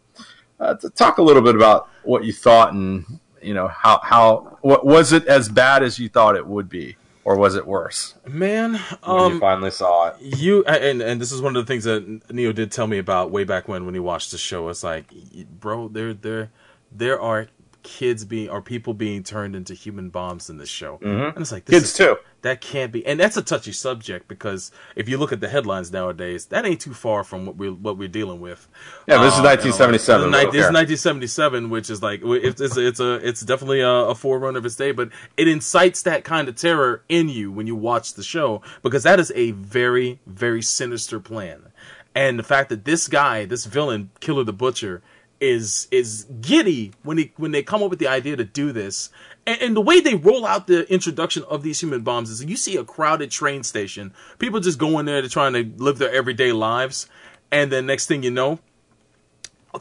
uh, talk a little bit about what you thought and you know how how what was it as bad as you thought it would be, or was it worse Man, when you um, finally saw it? you and and this is one of the things that Neo did tell me about way back when when he watched the show. It's like, bro, there there there are kids being or people being turned into human bombs in this show, and it's like this Kids is- too. That can't be, and that's a touchy subject because if you look at the headlines nowadays, that ain't too far from what we're what we're dealing with. Yeah, this is Uh, 1977, and we like- This is 1977, which is like it's it's a, it's a it's definitely a, a forerunner of its day, but it incites that kind of terror in you when you watch the show because that is a very very sinister plan, and the fact that this guy, this villain, Killer the Butcher, is is giddy when he when they come up with the idea to do this. And, and the way they roll out the introduction of these human bombs is you see a crowded train station, people just going there to trying to live their everyday lives, and then next thing you know,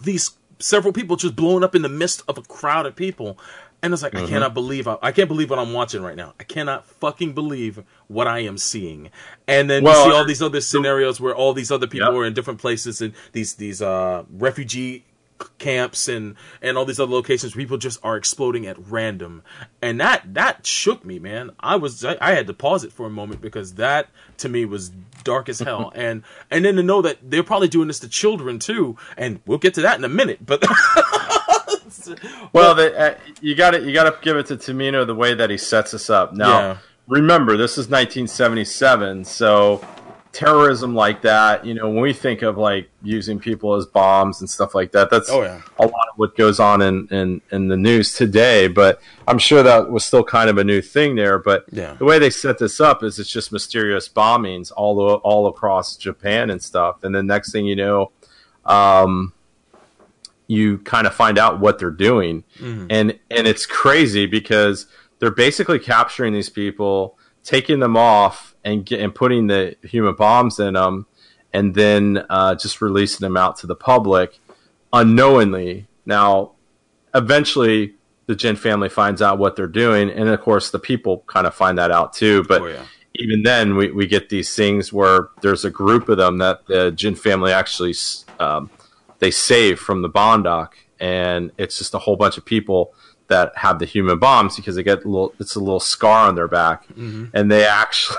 these several people just blowing up in the midst of a crowd of people. And it's like, I cannot believe, I, I can't believe what I'm watching right now. I cannot fucking believe what I am seeing. And then Well, you see all these other scenarios where all these other people Yep. are in different places and these, these, uh, refugee camps and, and all these other locations where people just are exploding at random. And that, that shook me, man. I was, I, I had to pause it for a moment because that to me was dark as hell. and, and then to know that they're probably doing this to children too. And we'll get to that in a minute, but Well, the, uh, you got to you got to give it to Tomino the way that he sets us up. Now, Yeah. remember, this is 1977, so terrorism like that. You know, when we think of like using people as bombs and stuff like that, that's Oh, yeah. a lot of what goes on in, in in the news today. But I'm sure that was still kind of a new thing there. But Yeah. the way they set this up is it's just mysterious bombings all all across Japan and stuff, and then next thing you know. Um, you kind of find out what they're doing and and it's crazy because they're basically capturing these people taking them off and get, and putting the human bombs in them and then uh, just releasing them out to the public unknowingly. Now eventually the Jin family finds out what they're doing and of course the people kind of find that out too. But Oh, yeah. even then we, we get these things where there's a group of them that the Jin family actually um, they save from the Bondoc, and it's just a whole bunch of people that have the human bombs because they get a little it's a little scar on their back, and they actually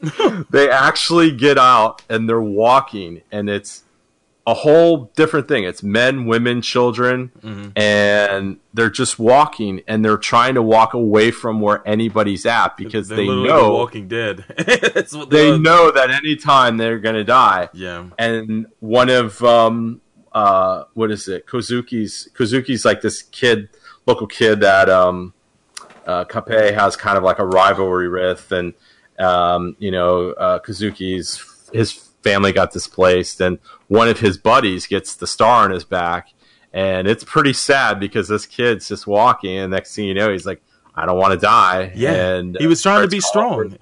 they actually get out and they're walking, and it's a whole different thing. It's men, women, children, and they're just walking and they're trying to walk away from where anybody's at because they're they know Walking Dead. That's what they they're- know that anytime they're going to die. Yeah. And one of um uh what is it? Kozuki's Kozuki's like this kid, local kid that um uh Kape has kind of like a rivalry with and um you know uh Kozuki's his family got displaced and one of his buddies gets the star on his back and it's pretty sad because this kid's just walking and next thing you know he's like I don't want to die. Yeah. and He was trying to be strong.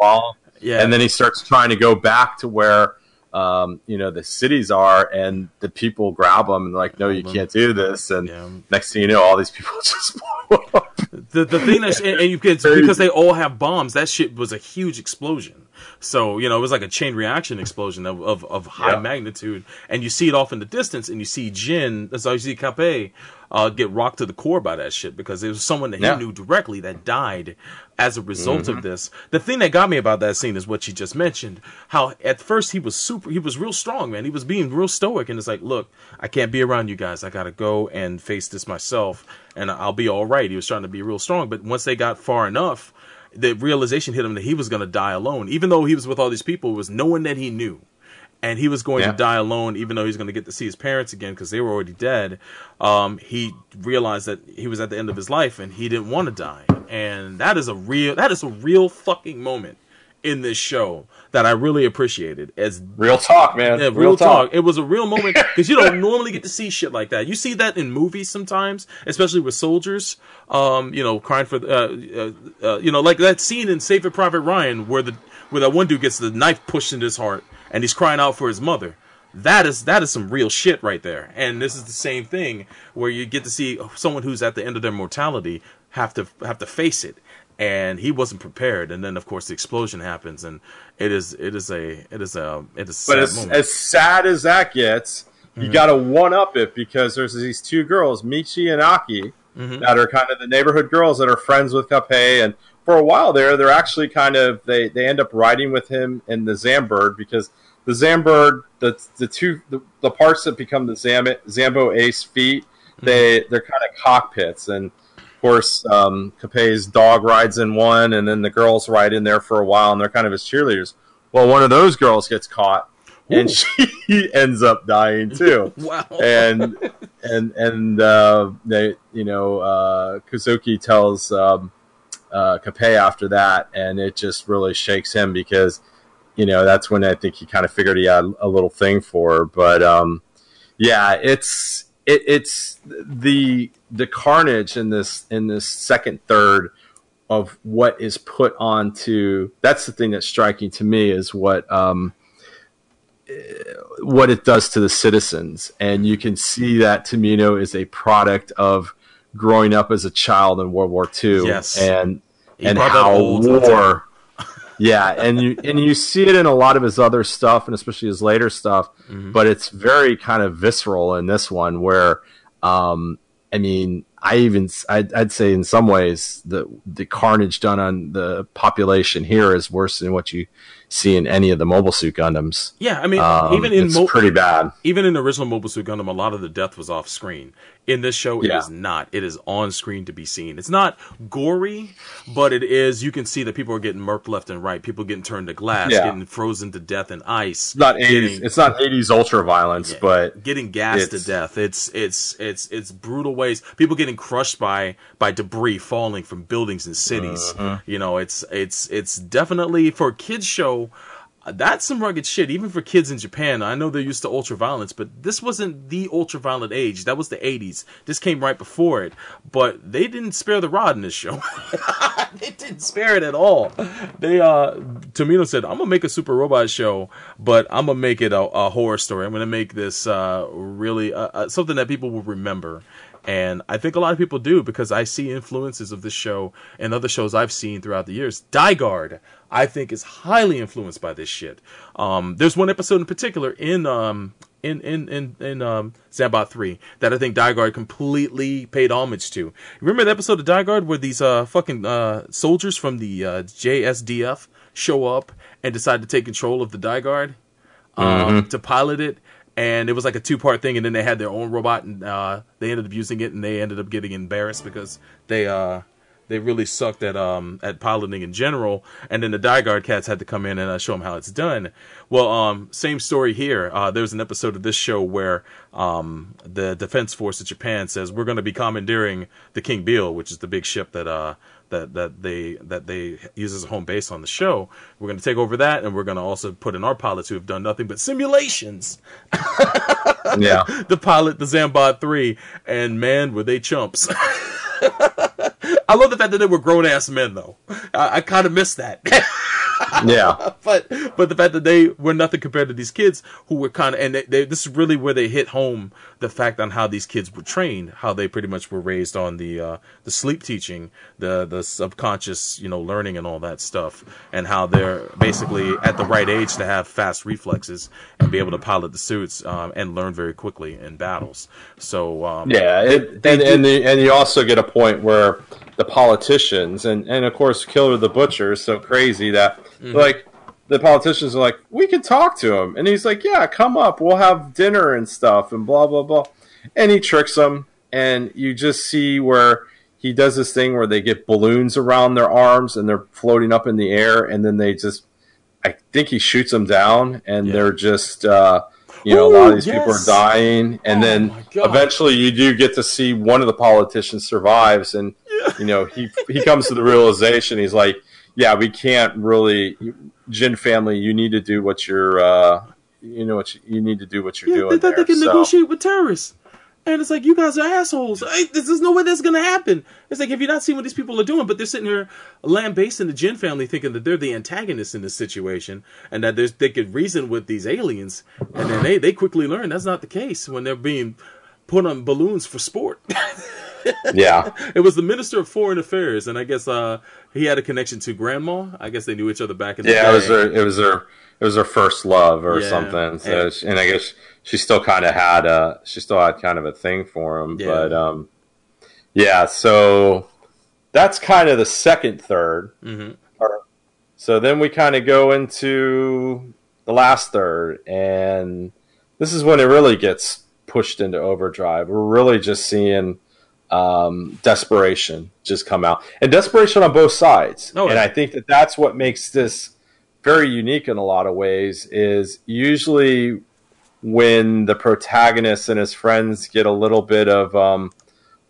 Yeah. And then he starts trying to go back to where um, you know, the cities are, and the people grab them and they're like, no, you can't do this. And Yeah. next thing you know, all these people just blow up. The the thing that's and, and you it's because they all have bombs. That shit was a huge explosion. So you know it was like a chain reaction explosion of of, of high Yeah. magnitude, and you see it off in the distance, and you see Jin, so you see Cape, uh, get rocked to the core by that shit because it was someone that he Yeah. Mm-hmm. knew directly that died as a result of this. The thing that got me about that scene is what you just mentioned. How at first he was super, he was real strong, man. He was being real stoic, and it's like, look, I can't be around you guys. I gotta go and face this myself, and I'll be all right. He was trying to be real strong, but once they got far enough, the realization hit him that he was gonna die alone. Even though he was with all these people, it was no one that he knew and he was going Yeah. to die alone, even though he was going to get to see his parents again because they were already dead. Um, he realized that he was at the end of his life and he didn't want to die, and that is a real that is a real fucking moment in this show that I really appreciated. As Real talk, man. yeah, real, talk. It was a real moment because you don't normally get to see shit like that. You see that in movies sometimes, especially with soldiers. Um, you know, crying for uh, uh, uh, you know, like that scene in Saving Private Ryan where the where that one dude gets the knife pushed into his heart and he's crying out for his mother. That is that is some real shit right there. And this is the same thing where you get to see someone who's at the end of their mortality have to have to face it. And he wasn't prepared, and then of course the explosion happens, and it is it is a it is a it is a But sad as, as sad as that gets, Mm-hmm. you got to one up it because there's these two girls, Michi and Aki, Mm-hmm. that are kind of the neighborhood girls that are friends with Kape. And for a while there, they're actually kind of they they end up riding with him in the Zambird because the Zambird, the the two the, the parts that become the Zam, Zambo Ace feet, Mm-hmm. they they're kind of cockpits and. Of course, um, dog rides in one, and then the girls ride in there for a while, and they're kind of his cheerleaders. Well, one of those girls gets caught, and she ends up dying too. Wow. And and and uh, they, you know, uh, Kozuki tells um, uh, Kape after that, and it just really shakes him because, you know, that's when I think he kind of figured he had a little thing for her. But um, yeah, it's it, it's the the carnage in this in this second third of what is put onto that's the thing that's striking to me is what um what it does to the citizens and you can see that Tomino is a product of growing up as a child in World War II Yes. and He and how old to the war yeah and you and you see it in a lot of his other stuff and especially his later stuff Mm-hmm. but it's very kind of visceral in this one where um i mean i even I'd, I'd say in some ways the the carnage done on the population here is worse than what you see in any of the mobile suit gundams Yeah, I mean, um, even in it's Mo- pretty bad even in the original Mobile Suit Gundam, a lot of the death was off screen. In this show, it Yeah. is not. It is on screen to be seen. It's not gory, but it is. You can see that people are getting murked left and right. People getting turned to glass, Yeah. getting frozen to death in ice. it's not 80s it's not 80s ultra violence but getting gassed to death. It's it's it's it's brutal ways. People getting crushed by by debris falling from buildings and cities. Uh-huh. You know, it's it's it's definitely for a kids show. Uh, That's some rugged shit, even for kids in Japan. I know they're used to ultra violence, but this wasn't the ultra violent age. That was the 80s. This came right before it. But they didn't spare the rod in this show. they didn't spare it at all. They uh Tomino said, I'm gonna make a super robot show, but I'm gonna make it a, a horror story. I'm gonna make this uh really uh, uh, something that people will remember. And I think a lot of people do because I see influences of this show and other shows I've seen throughout the years. Daiguard, I think, is highly influenced by this shit. Um, there's one episode in particular in um, in in in, in um, Zambot three that I think Daiguard completely paid homage to. Remember the episode of Daiguard where these uh, fucking uh, soldiers from the uh, JSDF show up and decide to take control of the Daiguard um, to pilot it. And it was like a two part thing, and then they had their own robot, and uh, they ended up using it, and they ended up getting embarrassed because they uh, they really sucked at um, at piloting in general. And then the Daiguard cats had to come in and uh, show them how it's done. Well, um, same story here. Uh, there was an episode of this show where um, the Defense Force of Japan says we're going to be commandeering the King Beale, which is the big ship that uh, that that they that they use as a home base on the show. We're going to take over that, and we're going to also put in our pilots who have done nothing but simulations yeah the pilot, the Zambot 3, and man, were they chumps. I love the fact that they were grown ass men, though. I, I kind of miss that. yeah, but but the fact that they were nothing compared to these kids who were kind of and they, they, this is really where they hit home the fact on how these kids were trained, how they pretty much were raised on the uh, the sleep teaching, the the subconscious you know learning and all that stuff, and how they're basically at the right age to have fast reflexes and be able to pilot the suits um, and learn very quickly in battles. So um, yeah, it, and and, the, and you also get a point where the politicians and and of course Killer the Butcher is so crazy that like the politicians are like, we can talk to him, and he's like, yeah, come up, we'll have dinner and stuff, and blah blah blah, and he tricks them, and you just see where he does this thing where they get balloons around their arms and they're floating up in the air, and then they just, I think he shoots them down, and Yeah. they're just. uh you know, a lot of Ooh, these people are dying, and Oh then eventually you do get to see one of the politicians survives, and you know he he comes to the realization he's like, yeah, we can't really, Jin family, you need to do what you're, uh, you know what you, you need to do what you're Yeah, doing. they thought there. they can So- negotiate with terrorists. And it's like, you guys are assholes. Hey, this is no way that's going to happen. It's like, have you not seen what these people are doing? But they're sitting here lambasting the Jin family, thinking that they're the antagonists in this situation and that there's, they could reason with these aliens. And then they, they quickly learn that's not the case when they're being put on balloons for sport. yeah, it was the Minister of Foreign Affairs. And I guess uh, he had a connection to Grandma. I guess they knew each other back in the day. yeah, it was her, it was her, it was her first love or Yeah, something. So, and- she- and I guess she still kind of had a, she still had kind of a thing for him, Yeah. but um, yeah. So that's kind of the second third. Mhm. So then we kind of go into the last third, and this is when it really gets pushed into overdrive. We're really just seeing um, desperation just come out, and desperation on both sides. Oh, and. I think that that's what makes this very unique in a lot of ways. Is usually when the protagonist and his friends get a little bit of, um,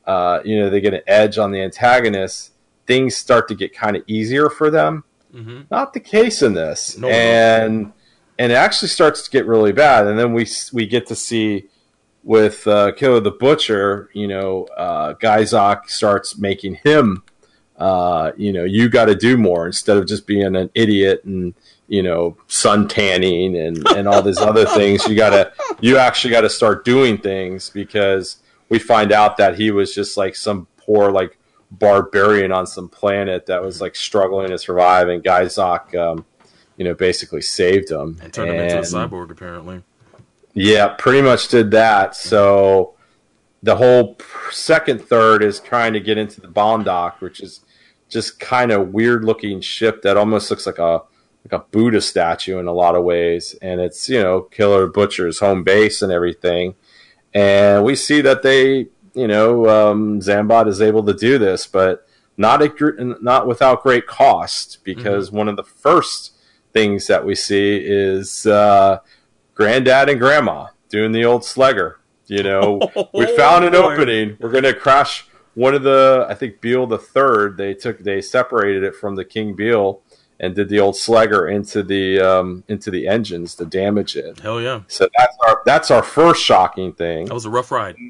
uh, you know, they get an edge on the antagonist, things start to get kind of easier for them. Mhm. Not the case in this, No, no. and and it actually starts to get really bad. And then we we get to see with uh, Killer the Butcher, you know, uh, Gaizok starts making him, uh, you know, you got to do more instead of just being an idiot and you know sun tanning and and all these other things. You gotta you actually got to start doing things because we find out that he was just like some poor like barbarian on some planet that was like struggling to survive, and Gaizok, um, you know, basically saved him And turned him into a cyborg, apparently. Yeah, pretty much did that. So the whole second third is trying to get into the bomb Bondock, which is just kind of weird looking ship that almost looks like a like a Buddha statue in a lot of ways, and it's you know Killer Butcher's home base and everything. And we see that they, you know, um, Zambot is able to do this, but not a, not without great cost, because one of the first things that we see is uh, granddad and grandma doing the old Sleggar. You know, we found an opening. We're going to crash one of the. I think Beale the third. They took they separated it from the King Beale and did the old Sleggar into the um, into the engines to damage it. Hell yeah. So that's our that's our first shocking thing. That was a rough ride.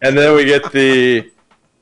And then we get the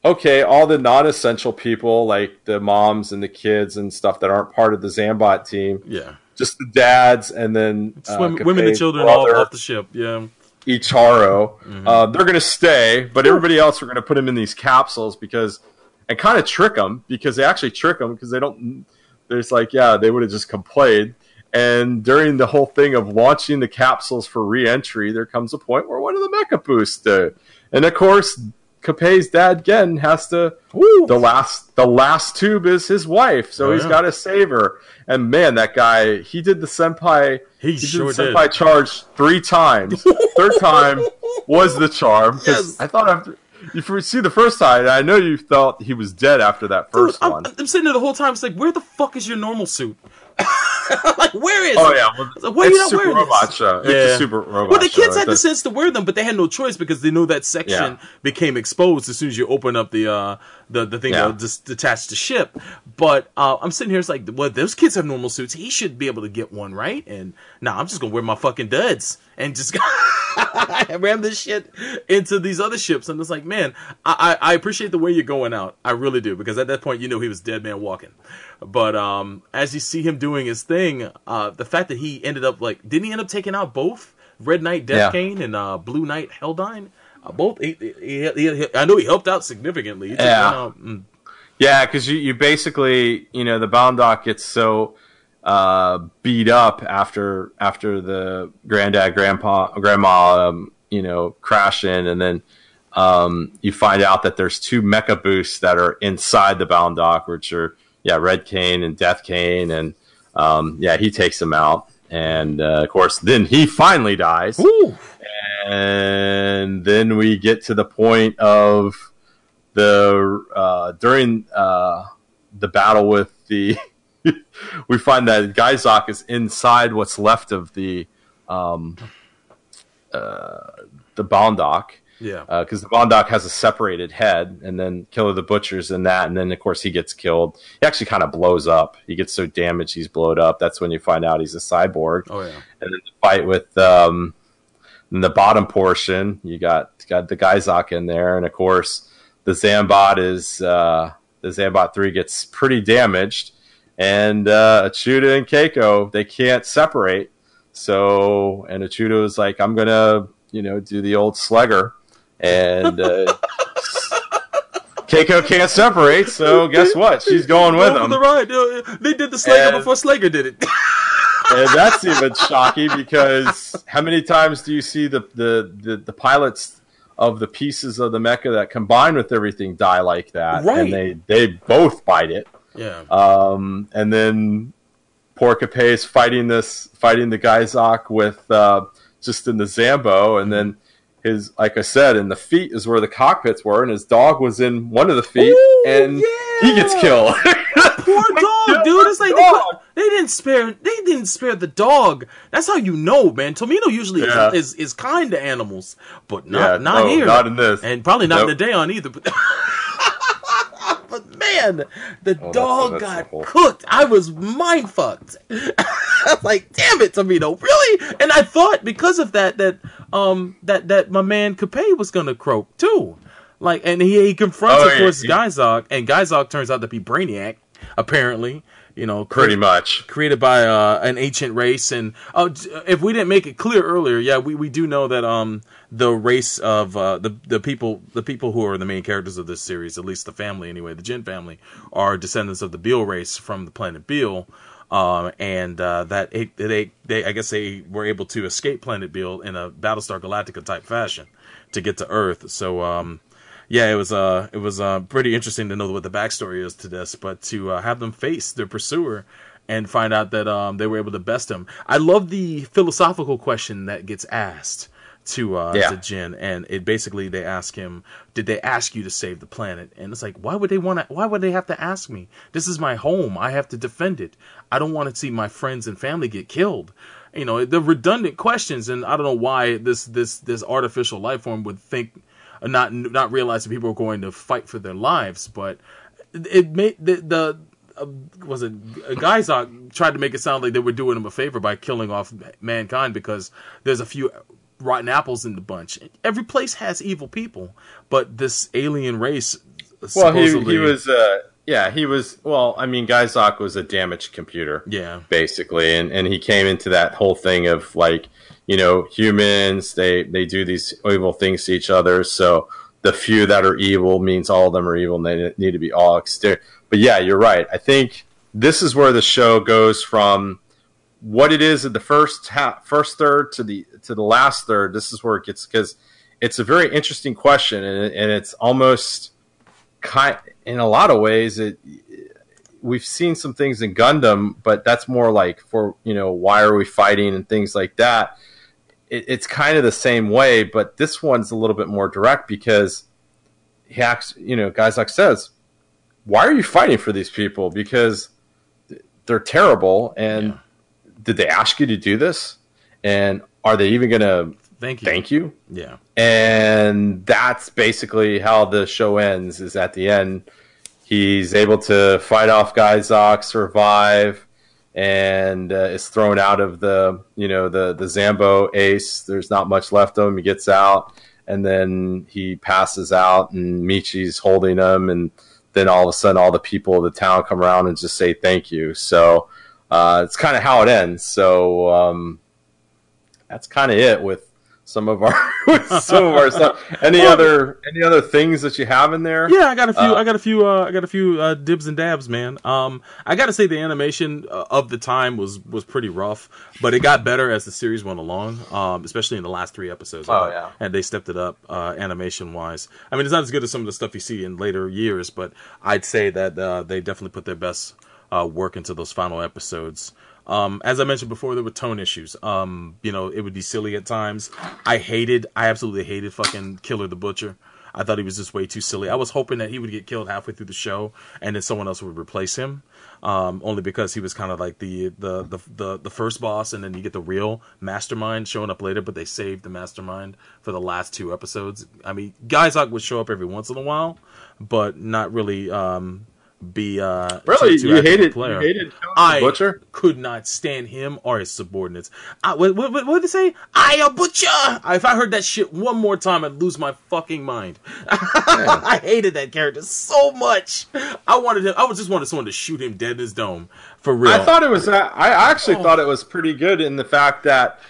okay, all the non-essential people like the moms and the kids and stuff that aren't part of the Zambot team, Yeah. Just the dads, and then uh, women, women and children all off the ship. Yeah. Icharo. Mm-hmm. Uh, they're going to stay, but everybody else are going to put them in these capsules because and kind of trick them because they actually trick them because they don't. There's like, yeah, they would have just complained. And during the whole thing of launching the capsules for re-entry, there comes a point where one of the mecha boosts do. And of course, Capet's dad Gen has to. The last, the last tube is his wife, so Oh, he's yeah. got to save her. And man, that guy, he did the senpai. He did sure the did. senpai charge three times. Third time was the charm because Yes. I thought after if you see the first time, I know you thought he was dead after that Dude, first I'm, one. I'm sitting there the whole time. It's like, where the fuck is your normal suit? like, where is Oh it? yeah, well, It's like, why are you it's not super wearing robot this? show. It's Yeah. a super robot. Well, the kids show. had the It's a- sense to wear them, but they had no choice because they know that section Yeah. became exposed as soon as you open up the uh, the the thing Yeah. that just detached the ship. But uh, I'm sitting here, it's like, well, those kids have normal suits. He should be able to get one, right? And nah, I'm just gonna wear my fucking duds and just. ram this shit into these other ships, and it's like, man, I, I I appreciate the way you're going out. I really do because at that point you know he was dead man walking. But um, as you see him doing his thing, uh, the fact that he ended up like, didn't he end up taking out both Red Knight Death Yeah. And uh, Blue Knight Helldyne? Uh, both, he, he, he, I know he helped out significantly. Yeah. out, mm, Yeah, because you, you basically, you know, the bound dock gets so uh, beat up after after the granddad, grandpa, grandma, um, you know, crash in, and then um, you find out that there's two mecha boosts that are inside the Bandock, which are yeah, Red Cane and Death Cane, and um, yeah, he takes them out, and uh, of course, then he finally dies, Woo! and then we get to the point of the uh, during uh, the battle with the we find that Gaizok is inside what's left of the um, uh, the Bondok Yeah. because the Bondok has a separated head, and then Killer the Butcher's in that, and then of course he gets killed. He actually kind of blows up. He gets so damaged he's blowed up. That's when you find out he's a cyborg oh yeah. and then the fight with um, in the bottom portion, you got got the Gaizok in there, and of course the Zambot is uh, the Zambot three gets pretty damaged, and uh, Uchuta and Keiko they can't separate. So and Uchuta is like, I'm gonna you know do the old Sleggar, and uh, Keiko can't separate. So guess what? She's going with for the ride. They did the Sleggar And- before Sleggar did it. and that's even shocking because how many times do you see the, the, the, the pilots of the pieces of the mecha that combine with everything die like that? Right. And they, they both bite it. Yeah. Um, and then Porcape is fighting this, fighting the Gaizok with uh, just in the Zambo, and then his, like I said, in the feet is where the cockpits were, and his dog was in one of the feet, Ooh, and he gets killed. Poor dog, dude. It's like they, could- they didn't spare. They didn't spare the dog. That's how you know, man. Tomino usually is- Yeah. is, is kind to animals, but not Yeah, not no, here. not in this. and probably not Nope. in the day on either. But, but man, the Oh, that's- dog that's got the whole- cooked. I was mind fucked. I was like, damn it, Tomino, really? And I thought because of that that um that that my man Capet was gonna croak too. Like, and he he confronts, Oh, of yeah, course, Gaizok, and Gaizok turns out to be Brainiac, apparently. You know, Pretty much. created by uh, an ancient race. And uh, if we didn't make it clear earlier, yeah, we, we do know that um the race of uh, the the people the people who are the main characters of this series, at least the family anyway, the Jin family, are descendants of the Beal race from the planet Beal. Um, and uh, that it, they they I guess they were able to escape planet Beal in a Battlestar Galactica type fashion to get to Earth. So um, yeah, it was uh it was uh pretty interesting to know what the backstory is to this, but to uh, have them face their pursuer and find out that um they were able to best him. I love the philosophical question that gets asked to uh Yeah. to Jin, and it basically they ask him, "Did they ask you to save the planet?" And it's like, why would they want to? Why would they have to ask me? This is my home. I have to defend it. I don't want to see my friends and family get killed you know the redundant questions and i don't know why this this this artificial life form would think not not realize that people are going to fight for their lives but it made the the uh, was it Gaizok tried to make it sound like they were doing him a favor by killing off mankind because there's a few rotten apples in the bunch. Every place has evil people, but this alien race Well, he, he was, uh, yeah, he was, well, I mean, Gaizok was a damaged computer. yeah basically and and he came into that whole thing of like you know humans they they do these evil things to each other. So the few that are evil means all of them are evil and they need to be all exterior but yeah you're right. I think this is where the show goes from what it is in the first half first third to the to the last third. This is where it gets because it's a very interesting question and, and it's almost kind in a lot of ways it we've seen some things in Gundam, but that's more like for you know why are we fighting and things like that. It, it's kind of the same way, but this one's a little bit more direct because he acts. You know, Gaizok says, "Why are you fighting for these people? Because they're terrible, and Yeah. did they ask you to do this? And are they even going to thank you thank you?" yeah and that's basically how the show ends is at the end he's able to fight off Gaizok, survive and uh, is thrown out of the you know the the Zambo ace. There's not much left of him. He gets out, and then he passes out, and Michi's holding him, and then all of a sudden, all the people of the town come around and just say thank you. So uh, it's kind of how it ends. So um, that's kind of it with some of our some of our stuff. Any Well, other any other things that you have in there? Yeah, I got a few. Uh, I got a few. Uh, I got a few uh, dibs and dabs, man. Um, I got to say the animation uh, of the time was was pretty rough, but it got better as the series went along. Um, especially in the last three episodes. Oh, yeah. and they stepped it up uh, animation wise. I mean, it's not as good as some of the stuff you see in later years, but I'd say that uh, they definitely put their best uh, work into those final episodes. Um, as I mentioned before, there were tone issues. Um, you know, it would be silly at times. I hated, I absolutely hated fucking Killer the Butcher. I thought he was just way too silly. I was hoping that he would get killed halfway through the show, and then someone else would replace him. Um, only because he was kind of like the, the the the the first boss, and then you get the real mastermind showing up later. But they saved the mastermind for the last two episodes. I mean, Gaizok would show up every once in a while, but not really um, be uh, Really, you hated player. you hated I Butcher? could not stand him or his subordinates. I, what, what, what did they say? I a butcher. If I heard that shit one more time, I'd lose my fucking mind. I hated that character so much. I wanted him. I was just wanted someone to shoot him dead in his dome for real. I thought it was. I actually Oh. thought it was pretty good in the fact that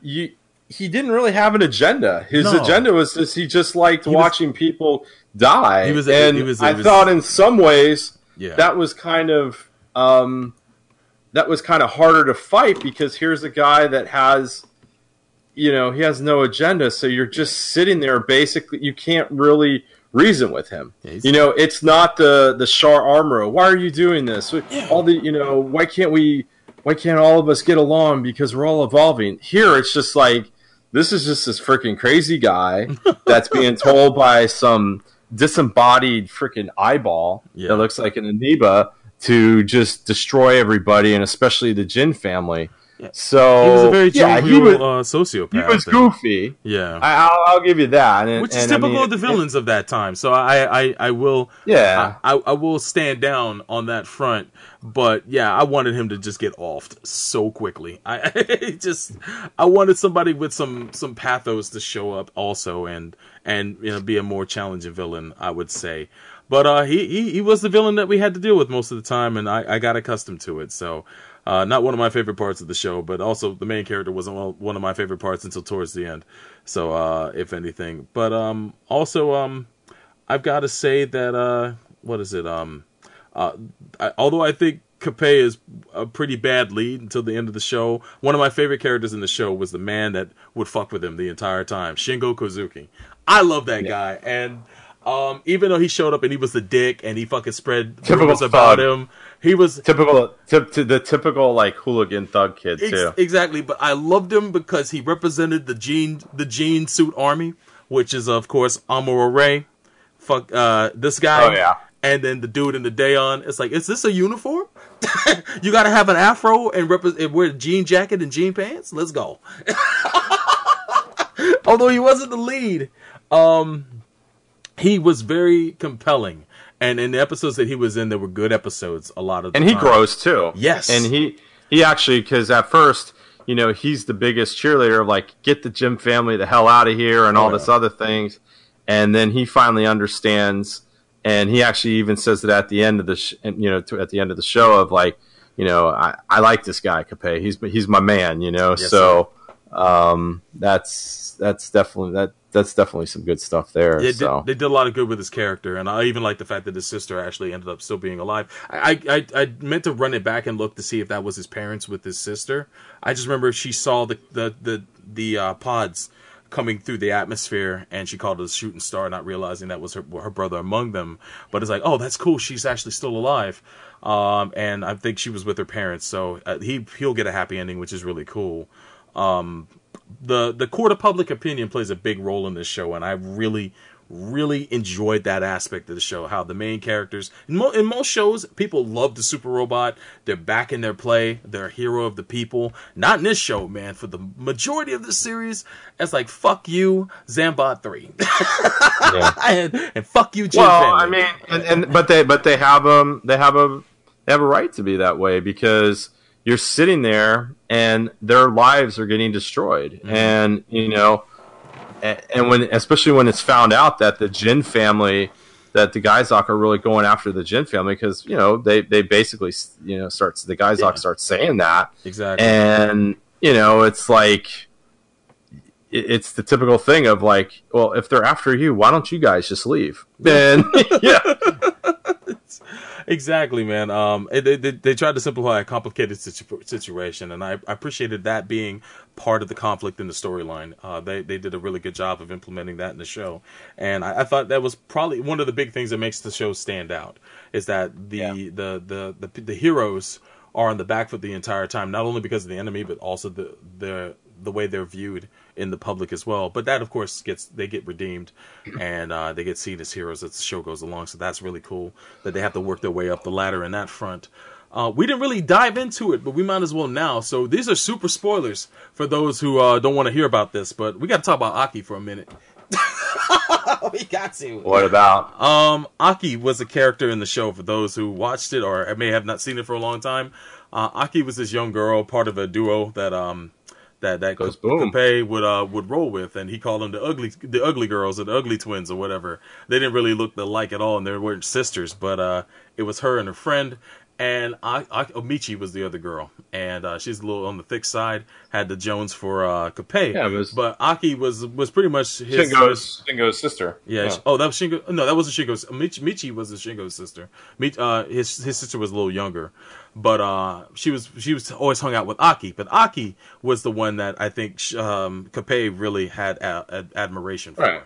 you he didn't really have an agenda. His No. agenda was just he just liked was- watching people die. He was- and he was- he I was- thought in some ways Yeah. that was kind of um, that was kind of harder to fight because here's a guy that has you know he has no agenda. So you're just sitting there basically you can't really reason with him. Yeah, you know it's not the the Shar Armor why are you doing this? All the you know why can't we why can't all of us get along because we're all evolving? Here it's just like this is just this freaking crazy guy that's being told by some disembodied freaking eyeball Yeah. that looks like an amoeba to just destroy everybody and especially the Jin family Yeah. so he was a very yeah, jovial he was, uh, sociopath. he was goofy. Yeah. I, I'll, I'll give you that. And, which is and I typical mean, of the villains of that time. So I, I, I will, Yeah. I, I will stand down on that front. But yeah, I wanted him to just get offed so quickly. I it just, I wanted somebody with some some pathos to show up also, and and you know be a more challenging villain. I would say. But uh, he, he he was the villain that we had to deal with most of the time, and I, I got accustomed to it. So, uh, not one of my favorite parts of the show, but also the main character wasn't one of my favorite parts until towards the end. So, uh, if anything, but um, also um, I've got to say that uh, what is it? Um, uh, I, although I think Capet is a pretty bad lead until the end of the show, one of my favorite characters in the show was the man that would fuck with him the entire time, Shingo Kozuki. I love that guy, and um, even though he showed up and he was the dick and he fucking spread Typical rumors about thug. him, he was typical, tip, to the typical like hooligan thug kid Ex- too. exactly, but I loved him because he represented the jean the jean suit army, which is of course Amuro Ray. Fuck uh this guy. Oh, yeah. And then the dude in the day on. It's like, is this a uniform? you gotta have an afro and, repre- and wear a jean jacket and jean pants? Let's go. Although he wasn't the lead, um, he was very compelling. And in the episodes that he was in, there were good episodes. A lot of the and he time. grows too. Yes. and he he actually because at first you know he's the biggest cheerleader of like get the Jin family the hell out of here and all Oh, this other things, and then he finally understands, and he actually even says that at the end of the sh- you know to, at the end of the show of like you know I, I like this guy Capet he's he's my man you know Yes, so um that's that's definitely that that's definitely some good stuff there They so did, they did a lot of good with his character, and I even like the fact that his sister actually ended up still being alive. I, I I meant to run it back and look to see if that was his parents with his sister. I just remember she saw the the the, the uh, pods coming through the atmosphere, and she called it a shooting star, not realizing that was her her brother among them. But it's like, oh, that's cool. She's actually still alive. Um, and I think she was with her parents, so uh, he he'll get a happy ending, which is really cool Um, the the court of public opinion plays a big role in this show, and I really really enjoyed that aspect of the show. How the main characters in, mo- in most shows, people love the super robot. They're back in their play. They're a hero of the people. Not in this show, man. For the majority of the series, it's like fuck you, Zambot three, and, and fuck you, Jin well, Family. I mean, and, and but they but they have um they have a they have a right to be that way because you're sitting there and their lives are getting destroyed, and you know, and, when especially when it's found out that the Jin family that the Gaizok are really going after the Jin family because you know they they basically you know starts the Gaizok Yeah. starts saying that Exactly. and you know it's like it's the typical thing of like well if they're after you why don't you guys just leave then yeah Exactly, man. Um, they, they they tried to simplify a complicated situ- situation, and I, I appreciated that being part of the conflict in the storyline. Uh, they they did a really good job of implementing that in the show, and I, I thought that was probably one of the big things that makes the show stand out is that the Yeah. the, the the the heroes are on the back foot the entire time, not only because of the enemy, but also the the the way they're viewed in the public as well. But that, of course, gets they get redeemed, and uh, they get seen as heroes as the show goes along. So that's really cool that they have to work their way up the ladder in that front. Uh, we didn't really dive into it, but we might as well now. So these are super spoilers for those who uh, don't want to hear about this. But we got to talk about Aki for a minute. we got to. what about Um, Aki was a character in the show for those who watched it or may have not seen it for a long time. Uh, Aki was this young girl, part of a duo that um that that Goes boom. Coupe would uh would roll with, and he called them the ugly the ugly girls or the ugly twins or whatever. They didn't really look alike at all, and they weren't sisters, but uh it was her and her friend. And I, I, Omichi was the other girl, and uh, she's a little on the thick side. Had the Jones for uh, Coupe, Yeah, was- but Aki was was pretty much his, Shingo's Shingo's sister yeah. sh- Oh, that was Shingo. No, that wasn't Shingo's. Michi, Michi was the Shingo's sister. Mich, uh, his his sister was a little younger, but uh, she was she was always hung out with Aki. But Aki was the one that I think um, really had a, a- admiration for. Right.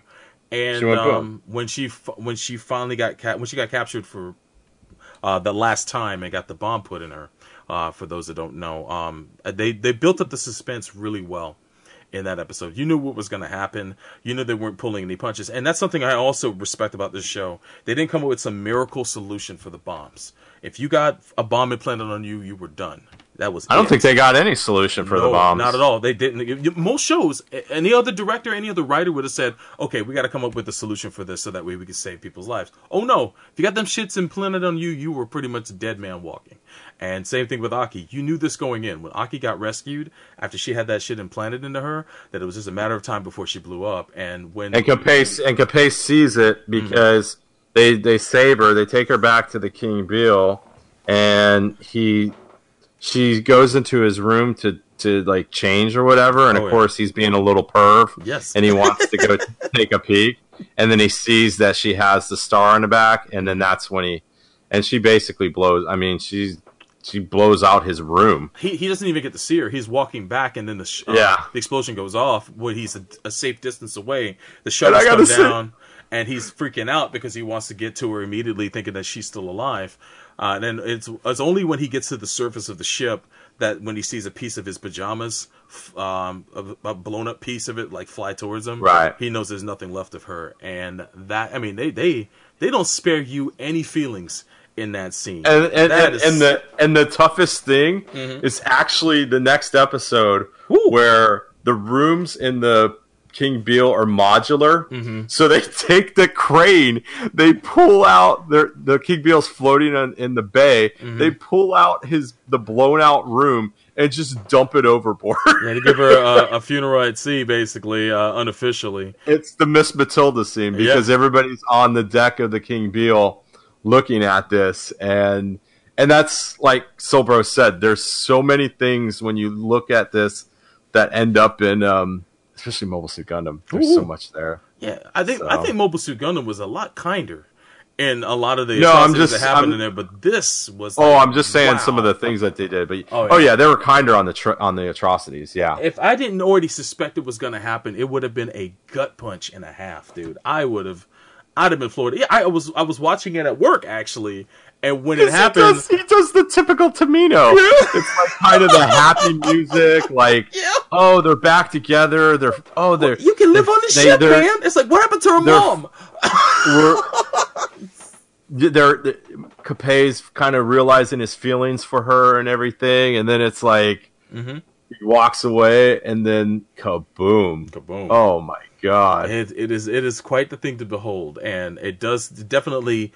And um, when she when she finally got ca- when she got captured for uh, the last time and got the bomb put in her. Uh, for those that don't know, um, they they built up the suspense really well in that episode. You knew what was going to happen. You knew they weren't pulling any punches, and that's something I also respect about this show. They didn't come up with some miracle solution for the bombs. If you got a bomb implanted on you, you were done. That was. I don't it. think they got any solution for the No, bombs Not at all. They didn't. Most shows, any other director, any other writer would have said, "Okay, we got to come up with a solution for this, so that way we can save people's lives." Oh no! If you got them shits implanted on you, you were pretty much a dead man walking. And same thing with Aki. You knew this going in. When Aki got rescued after she had that shit implanted into her, that it was just a matter of time before she blew up. And when and Capes and Capes sees it mm-hmm. because they they save her. They take her back to the King Beale, and he she goes into his room to to like change or whatever. And Oh, of yeah. course, he's being a little perv. Yes. and he wants to go take a peek. And then he sees that she has the star on the back, and then that's when he and she basically blows. I mean, she's she blows out his room. he, he doesn't even get to see her. He's walking back, and then the sh- uh, Yeah. the explosion goes off when he's a, a safe distance away. The shutters come down, and he's freaking out because he wants to get to her immediately, thinking that she's still alive. Uh, and then it's it's only when he gets to the surface of the ship that when he sees a piece of his pajamas, um, a, a blown up piece of it, like fly towards him, Right. He knows there's nothing left of her, and that I mean they they they don't spare you any feelings in that scene. and and, and, is- Mm-hmm. and the and the toughest thing is actually the next episode Woo. where the rooms in the King Beale are modular. Mm-hmm. So they take the crane, they pull out the the King Beale's floating on, in the bay. Mm-hmm. They pull out his the blown out room and just dump it overboard. Yeah, to give her a, a funeral at sea, basically, uh, unofficially. it's the Miss Matilda scene because everybody's on the deck of the King Beale looking at this and and that's like Silbro said there's so many things when you look at this that end up in um especially Mobile Suit Gundam there's so much there Yeah, I think I think Mobile Suit Gundam was a lot kinder in a lot of the No, I'm atrocities just- that happened I'm- in there, but this was. oh like, I'm just saying wow. some of the things that they did but Oh, oh yeah. yeah, they were kinder on the tr- on the atrocities yeah If I didn't already suspect it was going to happen, it would have been a gut punch and a half, dude. I would have, I'd have been floored. Yeah, I was I was watching it at work actually, and when it He does, he does the typical Tomino. it's like kind of the happy music, like Yeah. oh they're back together. They're oh they're you can live on the they- ship, man. It's like what happened to her mom? we're they're, Kappei's kind of realizing his feelings for her and everything, and then it's like Mhm. he walks away, and then kaboom! Kaboom. Oh my god! It, it is it is quite the thing to behold, and it does definitely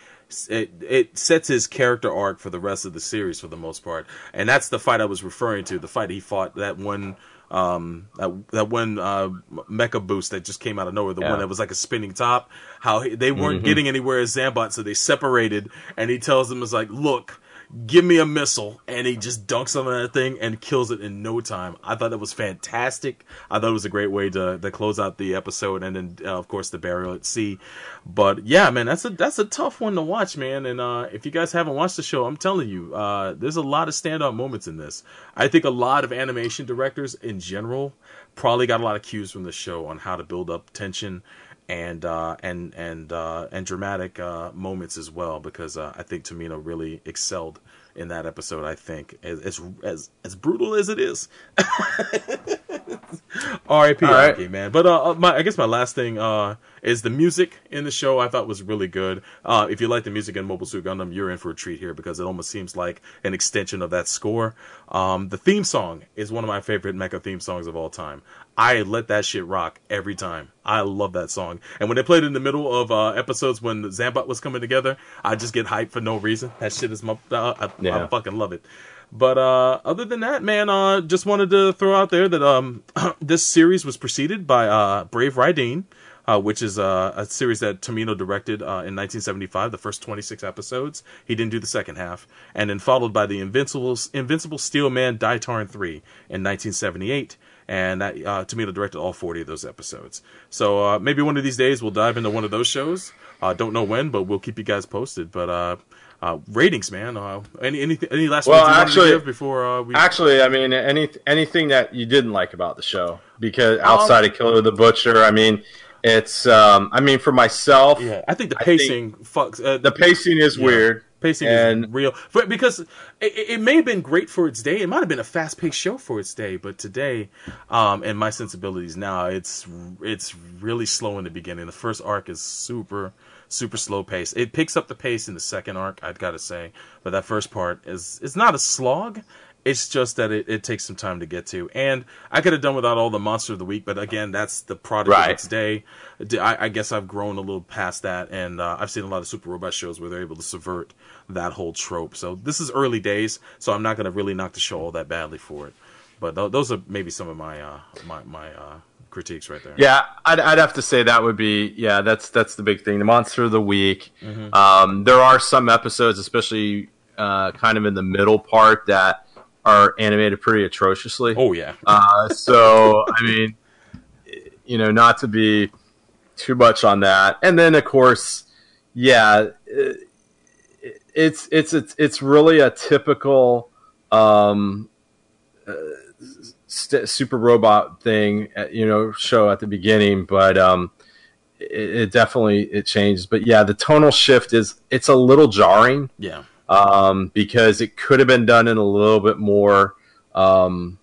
it it sets his character arc for the rest of the series for the most part, and that's the fight I was referring to. The fight he fought that one. Um, that that one uh, mecha boost that just came out of nowhere, the Yeah. one that was like a spinning top. How he, they weren't Mhm. getting anywhere as Zambot, so they separated, and he tells them, "Is like, look, give me a missile," and he just dunks on that thing and kills it in no time. I thought that was fantastic. I thought it was a great way to to close out the episode, and then uh, of course the burial at sea. But yeah, man, that's a that's a tough one to watch, man. And uh, if you guys haven't watched the show, I'm telling you, uh, there's a lot of standout moments in this. I think a lot of animation directors in general probably got a lot of cues from the show on how to build up tension and uh, and and uh, and dramatic uh, moments as well, because uh, I think Tomino really excelled in that episode. I think as as, as brutal as it is. R.I.P. Right. Aki, man. But uh, my I guess my last thing uh is the music in the show. I thought was really good. Uh, if you like the music in Mobile Suit Gundam, you're in for a treat here because it almost seems like an extension of that score. Um, the theme song is one of my favorite mecha theme songs of all time. I let that shit rock every time. I love that song. And when they played it in the middle of uh, episodes when Zambot was coming together, I just get hyped for no reason. That shit is my uh, I, I fucking love it. But uh, other than that, man, uh, just wanted to throw out there that um, this series was preceded by uh, Brave Raideen, uh, which is uh, a series that Tomino directed uh, in 1975, the first 26 episodes. He didn't do the second half, and then followed by the Invincible Invincible Steel Man Daitarn 3 in 1978. And that uh, Tomino directed all 40 of those episodes. So uh, maybe one of these days we'll dive into one of those shows. Uh, don't know when, but we'll keep you guys posted. But uh, ratings, man. Uh, any any any last Well, words you actually- to give before uh, we Actually, I mean, any anything that you didn't like about the show, because outside of Killer the Butcher, I mean, it's, um, I mean, for myself, Yeah, I think the I think pacing fucks. Uh, the pacing is yeah, weird. Pacing and is real, for, because it, it it may have been great for its day. It might have been a fast paced show for its day, but today, um, and my sensibilities now, it's it's really slow in the beginning. The first arc is super super slow pace. It picks up the pace in the second arc, I've gotta say, but that first part is it's not a slog. It's just that it, it takes some time to get to, and I could have done without all the monster of the week. But again, that's the product Right. of its day. I guess I've grown a little past that, and uh, I've seen a lot of super robot shows where they're able to subvert that whole trope. So this is early days, so I'm not going to really knock the show all that badly for it. But th- those are maybe some of my uh, my my uh, critiques right there. Yeah, I'd, I'd have to say that would be yeah. That's that's the big thing. The monster of the week. Mhm. Um, there are some episodes, especially uh, kind of in the middle part, that are animated pretty atrociously. Oh yeah. Uh, so I mean, you know, not to be too much on that, and then of course, yeah, it- it's it's it's it's really a typical um, uh, st- super robot thing, uh, you know, show at the beginning, but um, it, it definitely it changes. But yeah, the tonal shift is it's a little jarring Yeah. um, because it could have been done in a little bit more, um,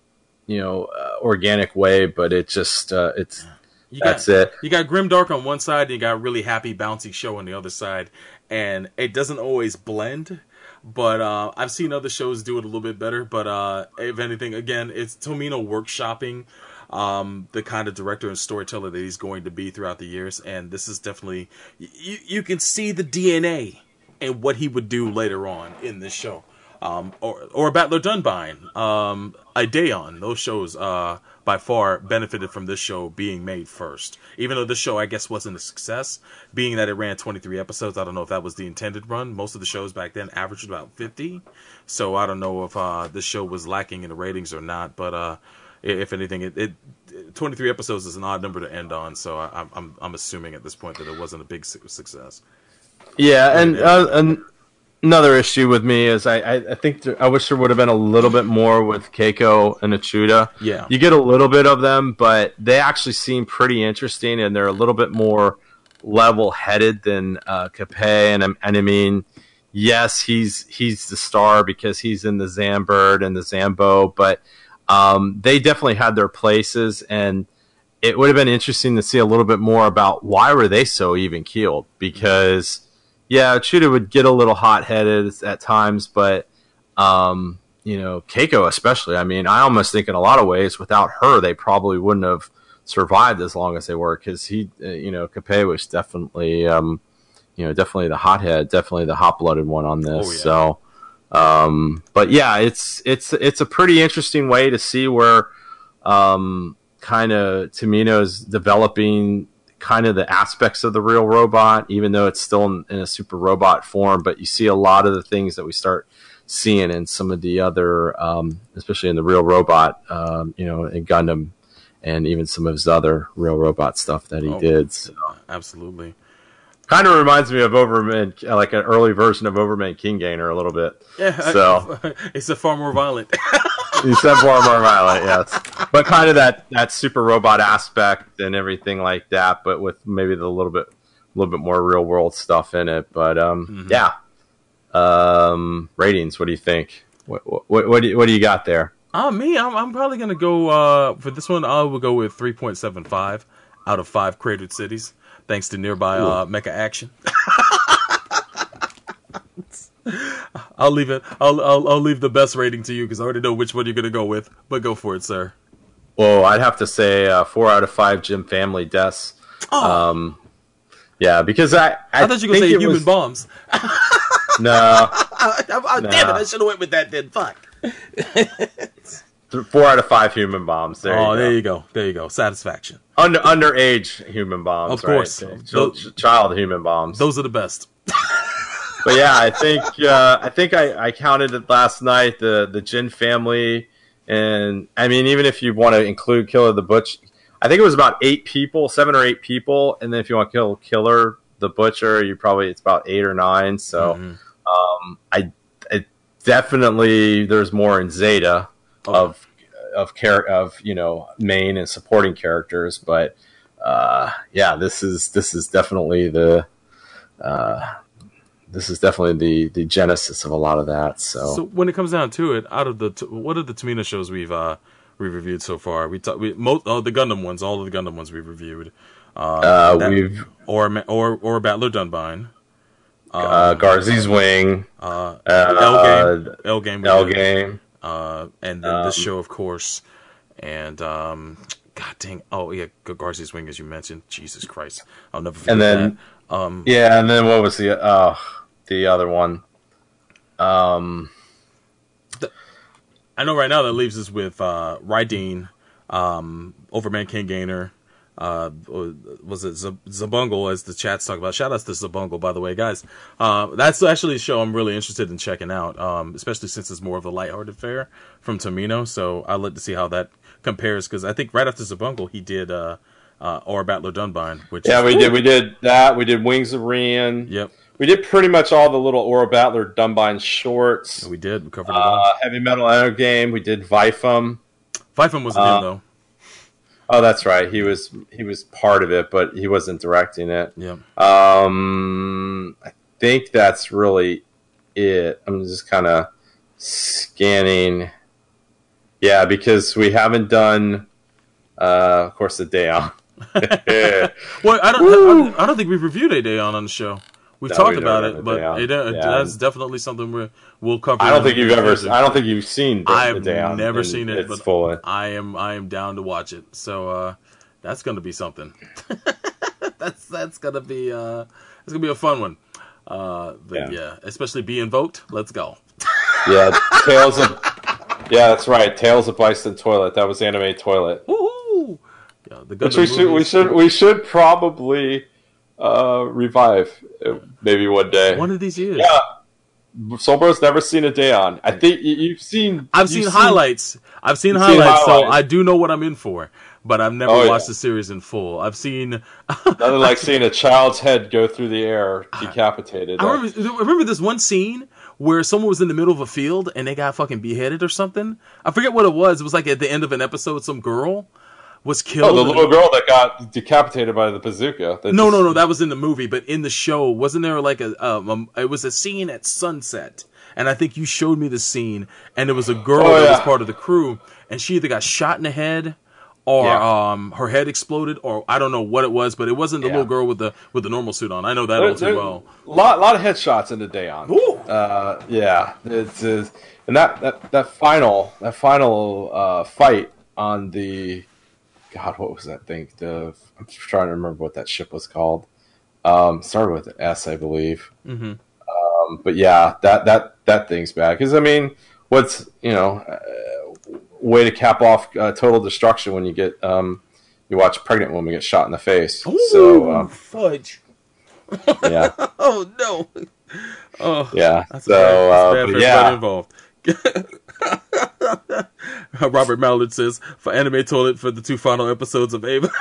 you know, uh, organic way, but it just uh, it's You that's got, it. You got Grimdark on one side, and you got really happy, bouncy show on the other side, and it doesn't always blend. But uh, I've seen other shows do it a little bit better. But uh, if anything, again, it's Tomino workshopping um, the kind of director and storyteller that he's going to be throughout the years, and this is definitely you. You can see the DNA and what he would do later on in this show. Um, or or Battler Dunbine, um, Ideon. Those shows uh, by far benefited from this show being made first. Even though this show, I guess, wasn't a success, being that it ran 23 episodes. I don't know if that was the intended run. Most of the shows back then averaged about 50. So I don't know if uh, this show was lacking in the ratings or not. But uh, if anything, it, it 23 episodes is an odd number to end on. So I, I'm- I'm I'm assuming at this point that it wasn't a big su- success. Yeah, and uh, an- another issue with me is I I, I think there, I wish there would have been a little bit more with Keiko and Uchuta. Yeah. you get a little bit of them, but they actually seem pretty interesting, and they're a little bit more level-headed than uh, Kappei. And, I'm- and I mean, yes, he's he's the star because he's in the Zambird and the Zambo, but um, they definitely had their places, and it would have been interesting to see a little bit more about why were they so even keeled because yeah, Chuda would get a little hot headed at times, but um, you know, Keiko especially. I mean, I almost think in a lot of ways, without her, they probably wouldn't have survived as long as they were because he, uh, you know, Kappei was definitely, um, you know, definitely the hothead, definitely the hot blooded one on this. Oh, yeah. So, um, but yeah, it's it's it's a pretty interesting way to see where um, kind of Tomino's developing kind of the aspects of the real robot, even though it's still in, in a super robot form. But you see a lot of the things that we start seeing in some of the other, um, especially in the real robot, um, you know, in Gundam, and even some of his other real robot stuff that he Oh. did. So, Absolutely. kind of reminds me of Overman, like an early version of Overman King Gainer a little bit. Yeah. So- it's a far more violent. You said more more violent, yes, but kind of that that super robot aspect and everything like that, but with maybe the little bit a little bit more real world stuff in it. But um, yeah, um, ratings. What do you think? What what what do you, what do you got there? Uh, me, I'm, I'm probably gonna go uh, for this one. I will go with 3.75 out of five cratered cities, thanks to nearby uh, mecha action. I'll leave it. I'll, I'll I'll leave the best rating to you because I already know which one you're gonna go with. But go for it, sir. Well, I'd have to say uh, four out of five Jim family deaths. Um, yeah, because I I, I, thought you were gonna say human was- bombs. No, I, I, Damn it! I should have went with that then. Fuck. four out of five human bombs. There oh, you there you go. There you go. Satisfaction. Under underage human bombs, Of course. right? Those- child human bombs. Those are the best. but yeah, I think uh, I think I, I counted it last night. The the Jin family, and I mean, even if you want to include Killer the Butch, I think it was about eight people, seven or eight people, and then if you want to kill Killer the Butcher, you probably it's about eight or nine. So Mhm. um, I, I definitely there's more in Zeta of of char- of you know main and supporting characters, but uh, yeah, this is this is definitely the uh, this is definitely the the genesis of a lot of that. So, So when it comes down to it, out of the t- what are the Tomino shows we've uh we've reviewed so far? We talked we most oh, the Gundam ones, all of the Gundam ones we've reviewed. uh, that- we've Or or or Battler Dunbine. uh, Garzey's Wing, Uh, uh, L-Gaim, L game, L-Gaim. uh, and then this Um, show, of course, and um, God dang, oh yeah, G- Garzey's Wing, as you mentioned. Jesus Christ, I'll never forget And then- that. Um, Yeah, and then what was the uh the other one? Um, I know right now that leaves us with uh, Raideen, um, Overman King Gainer. Uh, was it Z- Zabungle as the chat's talking about? Shout outs to Zabungle, by the way, guys. Uh, that's actually a show I'm really interested in checking out, um, especially since it's more of a lighthearted fare from Tomino. So I'd like to see how that compares because I think right after Zabungle he did uh, uh, Aura Battler Dunbine, which yeah, is- we did we did that. We did Wings of Rean. Yep, We did pretty much all the little Aura Battler Dunbine shorts. we did. We covered it all. Uh, Heavy Metal Enter Game. We did Vifam. Vifam wasn't uh, though. Oh, that's right. He was he was part of it, but he wasn't directing it. Yeah. Um, I think that's really it. I'm just kind of scanning. Yeah, because we haven't done, uh, of course, the Ideon. Well, I don't, I don't. I don't think we've reviewed Ideon on the show. We've No, talked we about it, but Ideon. it, uh, Yeah. that's definitely something we we'll cover. I don't think you've ever. I don't think you've seen. The, I've never seen it, but full. I am I am down to watch it. So uh, that's gonna be something. that's that's gonna be uh, it's gonna be a fun one. Uh, but yeah. Yeah. especially be invoked. Let's go. Yeah, Tales of. Yeah, that's right. Tales of Bison Toilet. That was anime toilet. Woohoo! Yeah, the Which we should we should we should probably uh, revive uh, maybe one day. one of these years. Yeah. Solbro's never seen Ideon. I think you, you've seen. I've you've seen highlights. I've seen You've seen highlights, so. I do know what I'm in for. But I've never Oh, yeah. watched the series in full. I've seen. Nothing like seeing a child's head go through the air, decapitated. I remember, remember this one scene where someone was in the middle of a field and they got fucking beheaded or something. I forget what it was. It was like at the end of an episode, some girl was killed. oh, the little girl that got decapitated by the bazooka. no, just- no, no. That was in the movie, but in the show, wasn't there like a? Um, um, it was a scene at sunset, and I think you showed me the scene, and it was a girl Oh, that was part of the crew, and she either got shot in the head. Or Yeah. um, her head exploded, or I don't know what it was, but it wasn't the Yeah. little girl with the with the normal suit on. I know that There- all too well. lot lot of headshots in the Ideon. Uh, yeah, it's, it's and that, that that final that final uh, fight on the God, what was that thing? The I'm trying to remember what that ship was called. Um, started with an S, I believe. Mhm. Um, but yeah, that that that thing's bad because I mean, what's you know, uh, way to cap off uh, total destruction when you get um, you watch a pregnant woman get shot in the face. so um, fudge. yeah, Oh no. Oh yeah. That's so bad. uh, That's bad but for yeah, involved. Robert Mallard says for anime toilet for the two final episodes of Ava.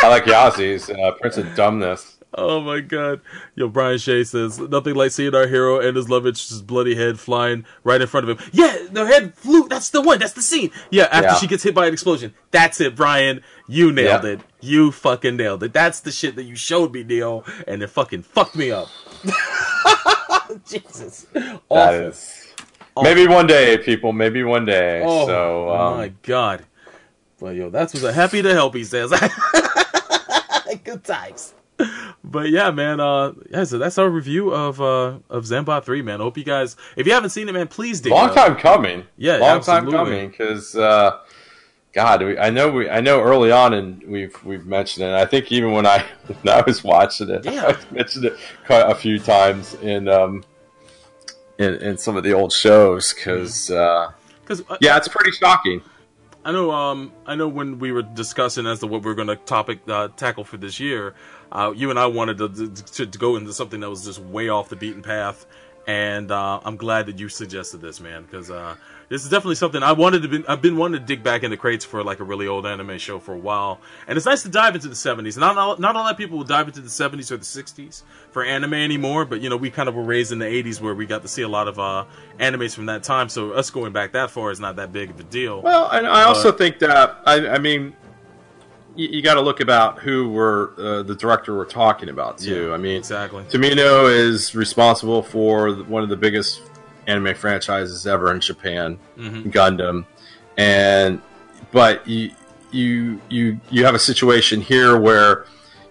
I like Yazzie's uh, Prince of Dumbness. oh my god. Yo, Brian Shea says nothing like seeing our hero and his love interest's bloody head flying right in front of him. Yeah, their head flew. That's the one. That's the scene. Yeah, after Yeah. she gets hit by an explosion. That's it, Brian. You nailed Yeah. it. You fucking nailed it. That's the shit that you showed me, Neil, and it fucking fucked me up. Jesus. That Awful. Is maybe one day, people. Maybe one day. Oh so um, my god. But yo, that's was a happy to help, he says. Good times. But yeah, man, uh yeah, so that's our review of uh of Zambot 3, man. I Hope you guys if you haven't seen it, man, please do. long time coming. Yeah, long absolutely. time coming. Because uh, God, we, I know we, I know early on, and we've we've mentioned it. I think even when I when I was watching it, Yeah. I mentioned it quite a few times and um in, in some of the old shows. Because uh, Cuz yeah, it's pretty shocking. I know um I know when we were discussing as to what we are going to topic uh, tackle for this year, uh, you and I wanted to, to to go into something that was just way off the beaten path and uh, I'm glad that you suggested this, man, because uh, this is definitely something I wanted to. Be, I've been wanting to dig back into crates for like a really old anime show for a while, and it's nice to dive into the '70s. Not all, not a lot of people will dive into the '70s or the '60s for anime anymore, but you know we kind of were raised in the '80s where we got to see a lot of uh, animes from that time. So us going back that far is not that big of a deal. Well, and I also think that I, I mean, you, you got to look about who we're uh, the director we're talking about too. Yeah, I mean, exactly. Tomino is responsible for one of the biggest anime franchises ever in Japan, Mhm. Gundam, and but you you you you have a situation here where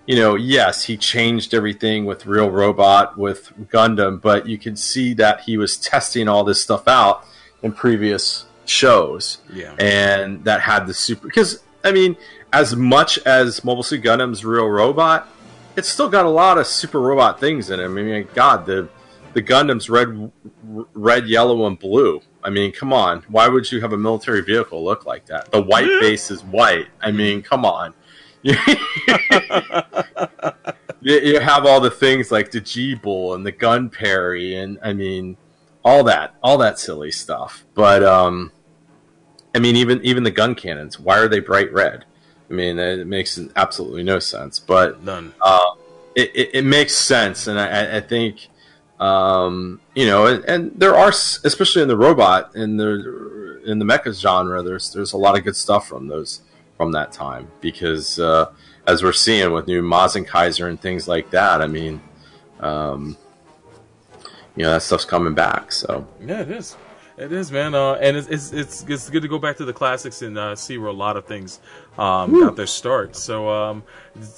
you know yes he changed everything with Real Robot with Gundam, but you can see that he was testing all this stuff out in previous shows Yeah. and that had the super because I mean, as much as Mobile Suit Gundam's Real Robot, it's still got a lot of super robot things in it. I mean, God, the the Gundam's red, red, yellow, and blue. I mean, come on, why would you have a military vehicle look like that? The white base is white. I mean, come on. you, you have all the things like the G Bull and the Gunperry, and I mean, all that, all that silly stuff. But um, I mean, even even the gun cannons. Why are they bright red? I mean, it makes absolutely no sense. But None. uh, it, it, it makes sense, and I, I think um, you know, and, and there are, especially in the robot in the in the mecha genre, there's there's a lot of good stuff from those from that time because uh, as we're seeing with new Mazinkaiser and things like that, I mean, um, you know, that stuff's coming back. So Yeah, it is. It is, man. Uh, and it's, it's it's it's good to go back to the classics and uh, see where a lot of things um, got their start. So um,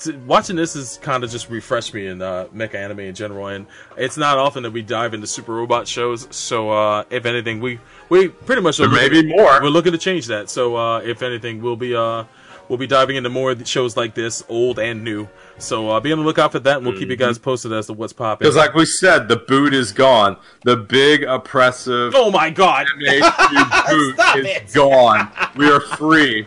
t- watching this is kind of just refreshed me in uh, mecha anime in general. And it's not often that we dive into super robot shows. So uh, if anything, we we pretty much are There may looking- be more. We're looking to change that. So uh, if anything, we'll be uh, we'll be diving into more shows like this, old and new. So uh, be on the lookout for that, and we'll keep you guys posted as to what's popping. because, like we said, the boot is gone. The big oppressive oh my god! MHQ boot Stop is it. gone. We are free.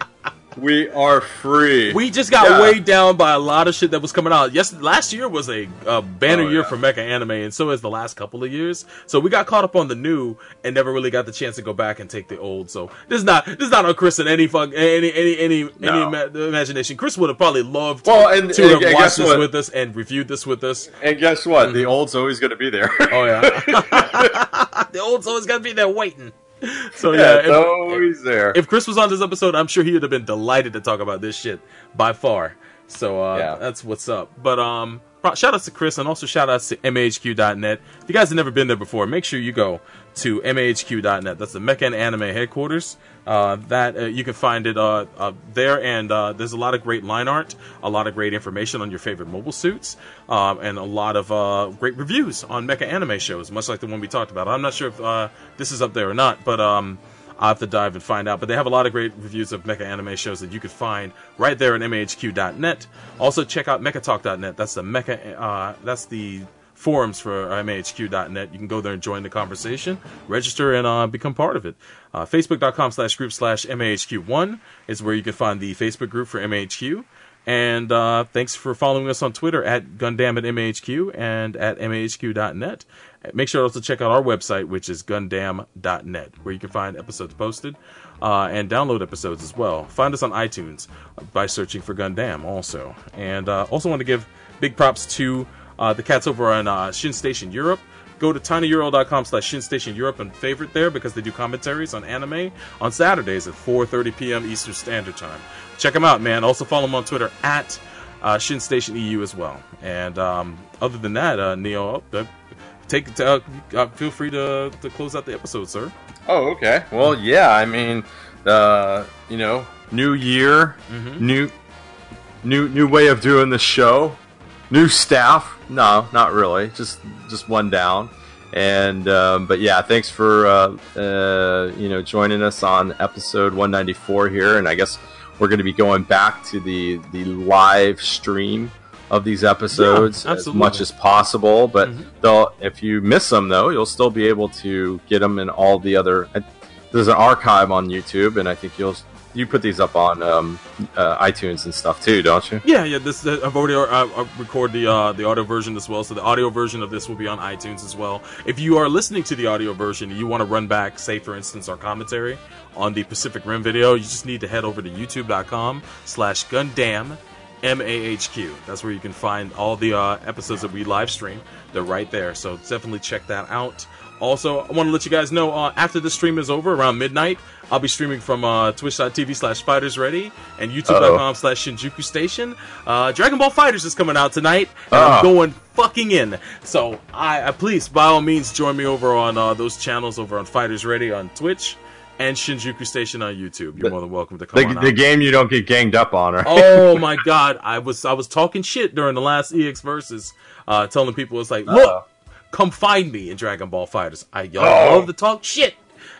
We are free. We just got Yeah. weighed down by a lot of shit that was coming out. Yes, last year was a, uh banner Oh, year yeah. for mecha anime, and so is the last couple of years. So we got caught up on the new and never really got the chance to go back and take the old. So this is not this is not on Chris and any fuck any any any No. any ima- imagination. Chris would have probably loved Well, and- to and- have and watched this what? with us and reviewed this with us. and guess what? The old's always going to be there. Oh yeah, the old's always got to be there waiting. So yeah, yeah, if- always there. if Chris was on this episode, I'm sure he would have been delighted to talk about this shit by far. So uh, Yeah. that's what's up. But um, shout outs to Chris and also shout outs to MAHQ.net. If you guys have never been there before, make sure you go to MAHQ.net. That's the Mecha Anime headquarters. Uh, that uh, you can find it uh, uh, there, and uh, there's a lot of great line art, a lot of great information on your favorite mobile suits, um, and a lot of uh, great reviews on mecha anime shows, much like the one we talked about. I'm not sure if this is up there or not, but um, I'll have to dive and find out. But they have a lot of great reviews of mecha anime shows that you could find right there at MAHQ.net. Also, check out mechatalk.net. That's the mecha. Uh, that's the forums for MAHQ.net. You can go there and join the conversation, register, and uh, become part of it. Uh, Facebook.com slash group slash MAHQ1 is where you can find the Facebook group for MAHQ. And uh, thanks for following us on Twitter at Gundam at MAHQ and at MAHQ.net. Make sure to also check out our website, which is Gundam.net, where you can find episodes posted uh, and download episodes as well. Find us on iTunes by searching for Gundam also. And uh, also want to give big props to uh, the cats over on uh, Shin Station Europe. Go to tinyurl.com slash ShinStation Europe and favorite there because they do commentaries on anime on Saturdays at 4.30 p.m. Eastern Standard Time. Check them out, man. Also follow them on Twitter at uh, ShinStation EU as well. And um, other than that, uh, Neo, uh, take uh, uh, feel free to, to close out the episode, sir. Oh, okay. Well, yeah. I mean, uh, you know, new year, new, new, new way of doing the show, new staff. No, not really. Just, just one down. And um, but yeah, thanks for uh, uh, you know joining us on episode 194 here. And I guess we're going to be going back to the the live stream of these episodes Yeah, as much as possible. But they'll, if you miss them though, you'll still be able to get them in all the other. There's an archive on YouTube, and I think you'll you put these up on um, uh, iTunes and stuff too, don't you? Yeah, yeah. This uh, I've already uh, uh, record the uh, the audio version as well, so the audio version of this will be on iTunes as well. If you are listening to the audio version and you want to run back, say for instance, our commentary on the Pacific Rim video, you just need to head over to YouTube.com/slash Gundam MAHQ. That's where you can find all the uh, episodes that we live stream. They're right there, so definitely check that out. Also, I want to let you guys know uh, after the stream is over around midnight, I'll be streaming from uh, twitch.tv slash fighters ready and youtube.com slash Shinjuku Station. Uh, Dragon Ball FighterZ is coming out tonight, and I'm Ah. going fucking in. So, I, I please, by all means, join me over on uh, those channels over on Fighters Ready on Twitch and Shinjuku Station on YouTube. You're more than welcome to come The, on the game you don't get ganged up on, right? oh my god, I was I was talking shit during the last EX versus, uh, telling people it's like, look, Uh-oh. come find me in Dragon Ball FighterZ. I y'all Oh. love to talk shit.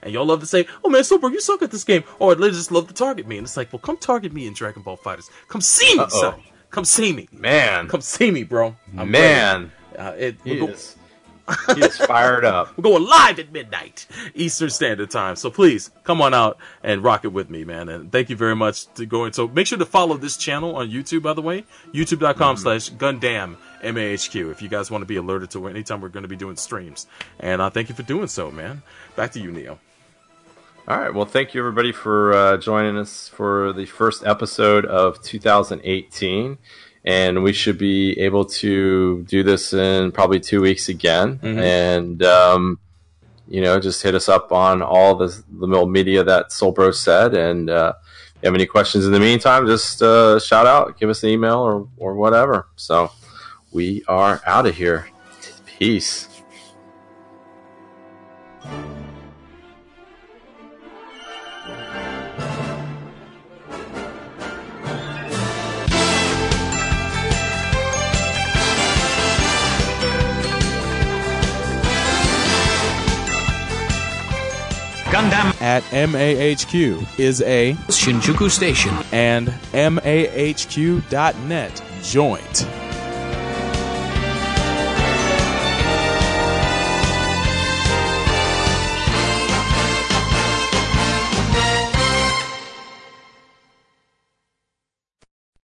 And y'all love to say, "Oh man, Silver, you suck at this game," or they just love to target me. And it's like, well, come target me in Dragon Ball FighterZ. Come see me, Uh-oh. son. Come see me. Man, Come see me, bro. I'm man. Uh, it, he we're, go- is, he is fired up. we're going live at midnight Eastern Standard Time. So please come on out and rock it with me, man. And thank you very much to going. So make sure to follow this channel on YouTube, by the way, youtube.com slash Gundam MAHQ if you guys want to be alerted to anytime we're going to be doing streams. And uh, thank you for doing so, man. Back to you, Neo. All right. Well, thank you everybody for uh, joining us for the first episode of 2018, and we should be able to do this in probably two weeks again. And um, you know, just hit us up on all the the little media that Solbro said, and uh, if you have any questions in the meantime, just uh, shout out, give us an email or or whatever. So we are out of here. Peace. Gundam At MAHQ is a Shinjuku Station. and MAHQ.net joint.